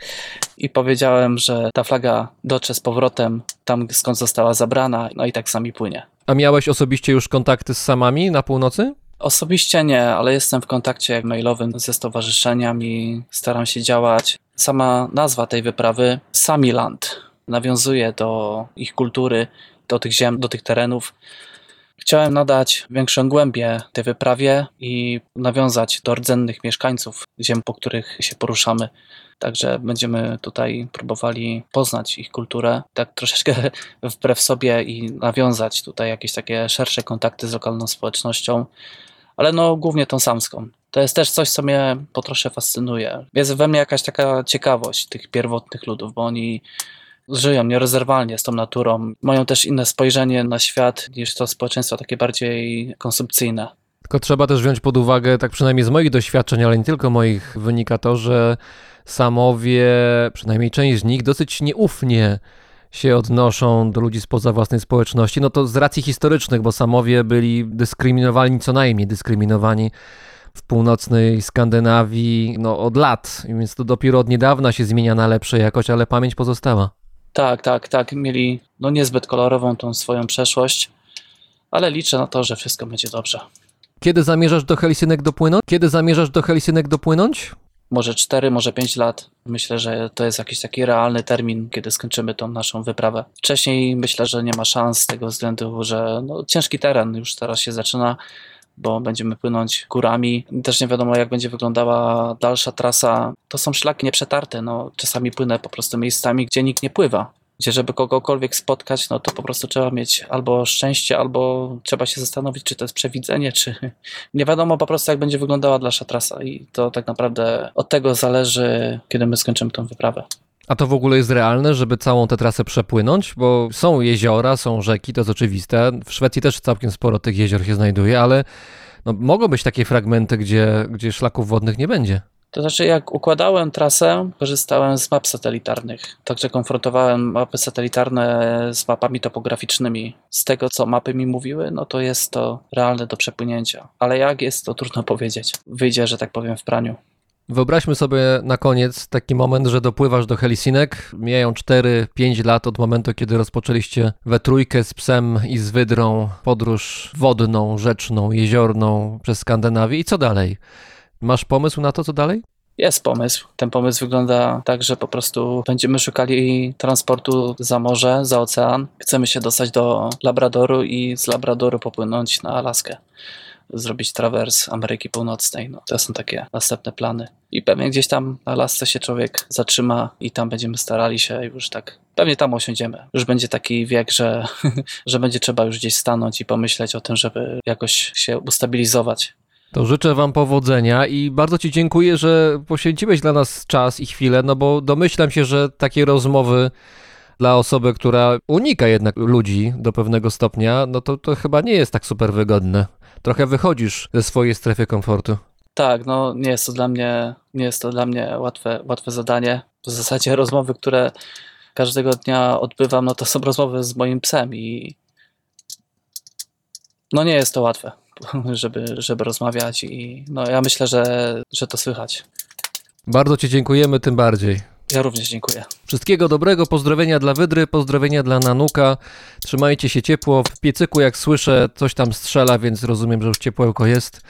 [SPEAKER 2] I powiedziałem, że ta flaga dotrze z powrotem tam, skąd została zabrana, no i tak sami płynie.
[SPEAKER 1] A miałeś osobiście już kontakty z samami na północy?
[SPEAKER 2] Osobiście nie, ale jestem w kontakcie mailowym ze stowarzyszeniami, staram się działać. Sama nazwa tej wyprawy, Samiland, nawiązuje do ich kultury, do tych ziem, do tych terenów. Chciałem nadać większą głębię tej wyprawie i nawiązać do rdzennych mieszkańców ziem, po których się poruszamy. Także będziemy tutaj próbowali poznać ich kulturę, tak troszeczkę wbrew sobie i nawiązać tutaj jakieś takie szersze kontakty z lokalną społecznością, ale no głównie tą samską. To jest też coś, co mnie po trosze fascynuje. Jest we mnie jakaś taka ciekawość tych pierwotnych ludów, bo oni żyją nierozerwalnie z tą naturą. Mają też inne spojrzenie na świat niż to społeczeństwo takie bardziej konsumpcyjne.
[SPEAKER 1] Tylko trzeba też wziąć pod uwagę, tak przynajmniej z moich doświadczeń, ale nie tylko moich, wynika to, że samowie, przynajmniej część z nich, dosyć nieufnie się odnoszą do ludzi spoza własnej społeczności. No to z racji historycznych, bo samowie byli dyskryminowani, co najmniej dyskryminowani w północnej Skandynawii no, od lat, więc to dopiero od niedawna się zmienia na lepsze jakoś, ale pamięć pozostała.
[SPEAKER 2] Tak, tak, tak. Mieli no niezbyt kolorową tą swoją przeszłość, ale liczę na to, że wszystko będzie dobrze.
[SPEAKER 1] Kiedy zamierzasz do Helsinek dopłynąć? Kiedy zamierzasz do Helsinek dopłynąć?
[SPEAKER 2] Może 4, może 5 lat. Myślę, że to jest jakiś taki realny termin, kiedy skończymy tą naszą wyprawę. Wcześniej myślę, że nie ma szans z tego względu, że no, ciężki teren już teraz się zaczyna, bo będziemy płynąć górami. Też nie wiadomo, jak będzie wyglądała dalsza trasa. To są szlaki nieprzetarte. No, czasami płynę po prostu miejscami, gdzie nikt nie pływa. Gdzie, żeby kogokolwiek spotkać, no to po prostu trzeba mieć albo szczęście, albo trzeba się zastanowić, czy to jest przewidzenie, czy nie wiadomo po prostu, jak będzie wyglądała dalsza trasa. I to tak naprawdę od tego zależy, kiedy my skończymy tą wyprawę.
[SPEAKER 1] A to w ogóle jest realne, żeby całą tę trasę przepłynąć? Bo są jeziora, są rzeki, to jest oczywiste. W Szwecji też całkiem sporo tych jezior się znajduje, ale no, mogą być takie fragmenty, gdzie, gdzie szlaków wodnych nie będzie.
[SPEAKER 2] To znaczy, jak układałem trasę, korzystałem z map satelitarnych. Także konfrontowałem mapy satelitarne z mapami topograficznymi. Z tego, co mapy mi mówiły, no to jest to realne do przepłynięcia. Ale jak jest, to trudno powiedzieć. Wyjdzie, że tak powiem, w praniu.
[SPEAKER 1] Wyobraźmy sobie na koniec taki moment, że dopływasz do Helsinek. Mijają 4-5 lat od momentu, kiedy rozpoczęliście we trójkę z psem i z wydrą podróż wodną, rzeczną, jeziorną przez Skandynawię. I co dalej? Masz pomysł na to, co dalej?
[SPEAKER 2] Jest pomysł. Ten pomysł wygląda tak, że po prostu będziemy szukali transportu za morze, za ocean. Chcemy się dostać do Labradoru i z Labradoru popłynąć na Alaskę. Zrobić trawers Ameryki Północnej. No, to są takie następne plany. I pewnie gdzieś tam na Alasce się człowiek zatrzyma i tam będziemy starali się już tak. Pewnie tam osiądziemy. Już będzie taki wiek, że, że będzie trzeba już gdzieś stanąć i pomyśleć o tym, żeby jakoś się ustabilizować.
[SPEAKER 1] To życzę Wam powodzenia i bardzo Ci dziękuję, że poświęciłeś dla nas czas i chwilę, no bo domyślam się, że takie rozmowy dla osoby, która unika jednak ludzi do pewnego stopnia, no to, to chyba nie jest tak super wygodne. Trochę wychodzisz ze swojej strefy komfortu.
[SPEAKER 2] Tak, no nie jest to dla mnie, nie jest to dla mnie łatwe, łatwe zadanie. W zasadzie rozmowy, które każdego dnia odbywam, no to są rozmowy z moim psem i no nie jest to łatwe, żeby, żeby rozmawiać i no ja myślę, że, że to słychać.
[SPEAKER 1] Bardzo Ci dziękujemy, tym bardziej.
[SPEAKER 3] Ja również dziękuję.
[SPEAKER 1] Wszystkiego dobrego, pozdrowienia dla Wydry, pozdrowienia dla Nanuka. Trzymajcie się ciepło. W piecyku, jak słyszę, coś tam strzela, więc rozumiem, że już ciepłełko jest.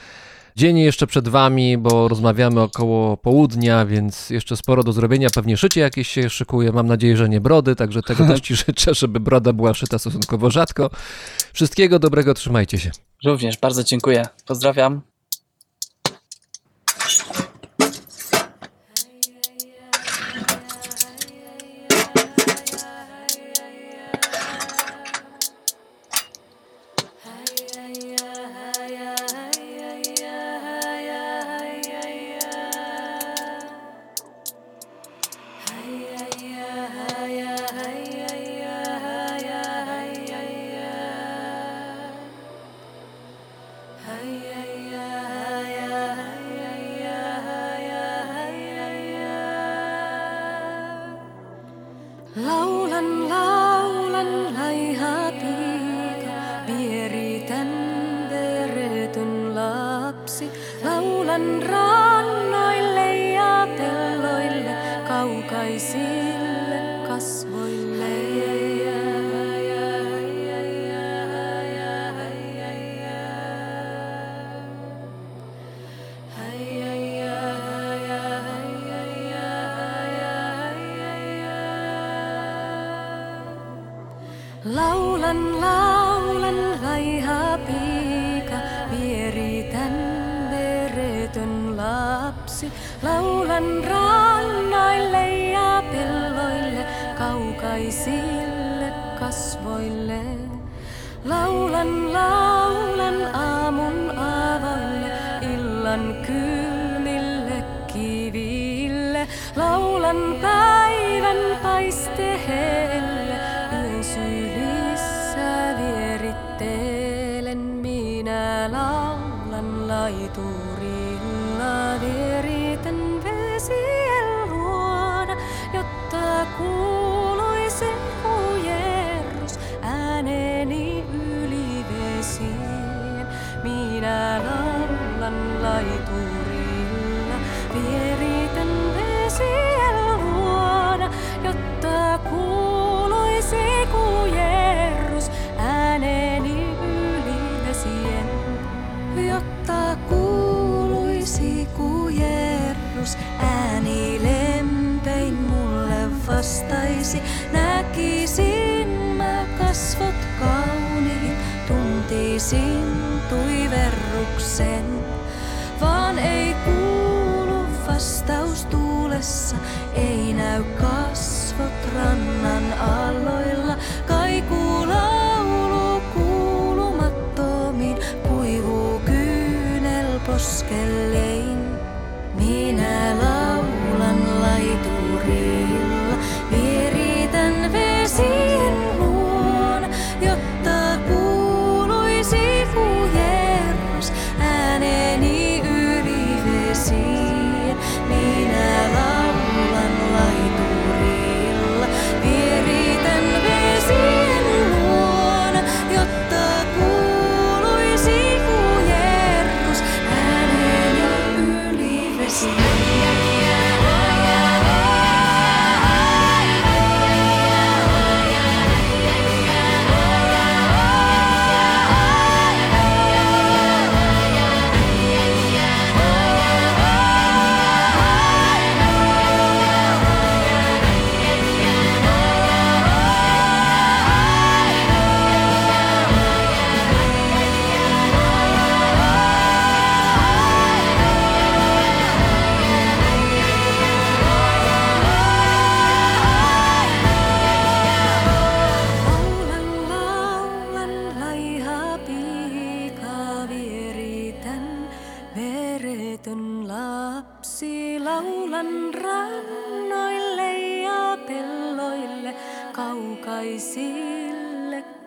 [SPEAKER 1] Dzień jeszcze przed wami, bo rozmawiamy około południa, więc jeszcze sporo do zrobienia. Pewnie szycie jakieś się szykuje. Mam nadzieję, że nie brody, także tego też ci życzę, żeby broda była szyta stosunkowo rzadko. Wszystkiego dobrego, trzymajcie się.
[SPEAKER 3] Również bardzo dziękuję. Pozdrawiam.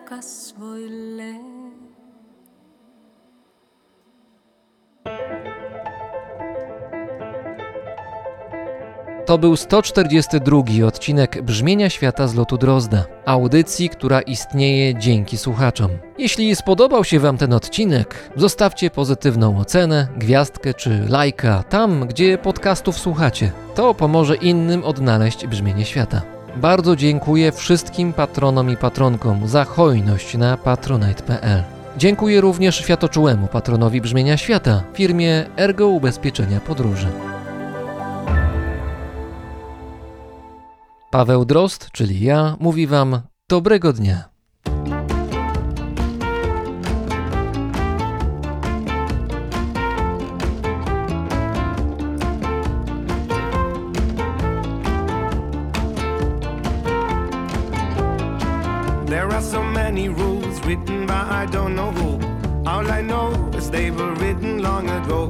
[SPEAKER 4] Kasvoille.
[SPEAKER 1] To był 142 odcinek Brzmienia Świata z lotu Drozda, audycji, która istnieje dzięki słuchaczom. Jeśli spodobał się Wam ten odcinek, zostawcie pozytywną ocenę, gwiazdkę czy lajka tam, gdzie podcastów słuchacie. To pomoże innym odnaleźć Brzmienie Świata. Bardzo dziękuję wszystkim patronom i patronkom za hojność na patronite.pl. Dziękuję również światoczułemu patronowi Brzmienia Świata, firmie Ergo Ubezpieczenia Podróży. Paweł Drost, czyli ja, mówi Wam dobrego dnia.
[SPEAKER 5] Written by I don't know who. All I know is they were written long ago.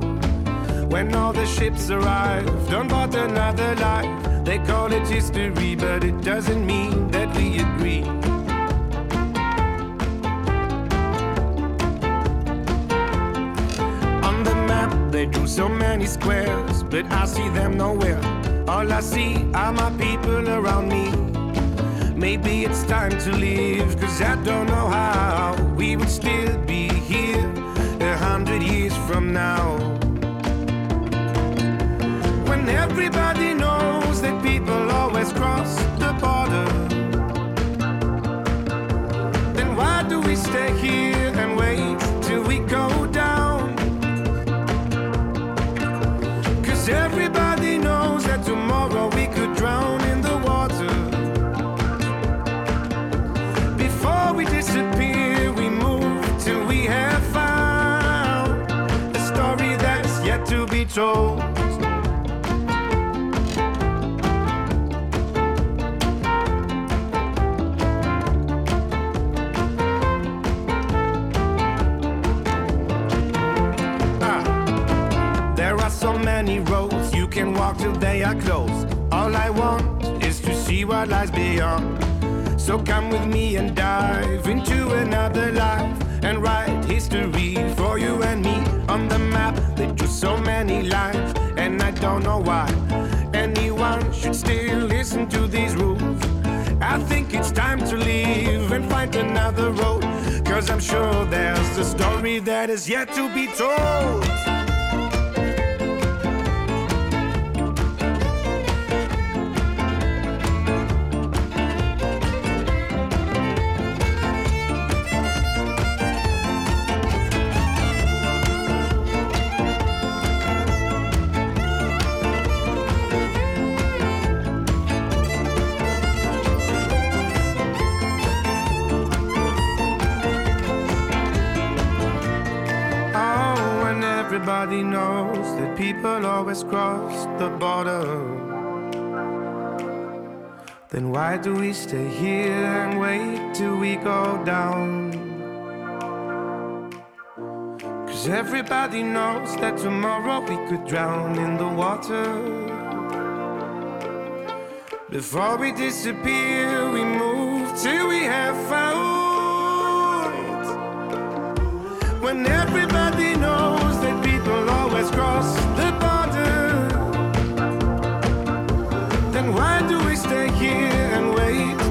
[SPEAKER 5] When all the ships arrived on board another life, they call it history, but it doesn't mean that we agree. On the map, they drew so many squares, but I see them nowhere. All I see are my people around me. Maybe it's time to leave, cause I don't know how we would still be here a hundred years from now. When everybody knows that people always cross the border, then why do we stay here and wait till we go down? Cause everybody yet to. Ah, There are so many roads you can walk till they are closed. All I want is to see what lies beyond. So come with me and dive into another life and write history for you and me on the map. They drew so many lines, and I don't know why anyone should still listen to these rules. I think it's time to leave and find another road. Cause I'm sure there's a story that is yet to be told. Always cross the border. Then why do we stay here and wait till we go down? Cause everybody knows that tomorrow we could drown in the water. Before we disappear, we move till we have found when everybody knows that people always cross the border, and wait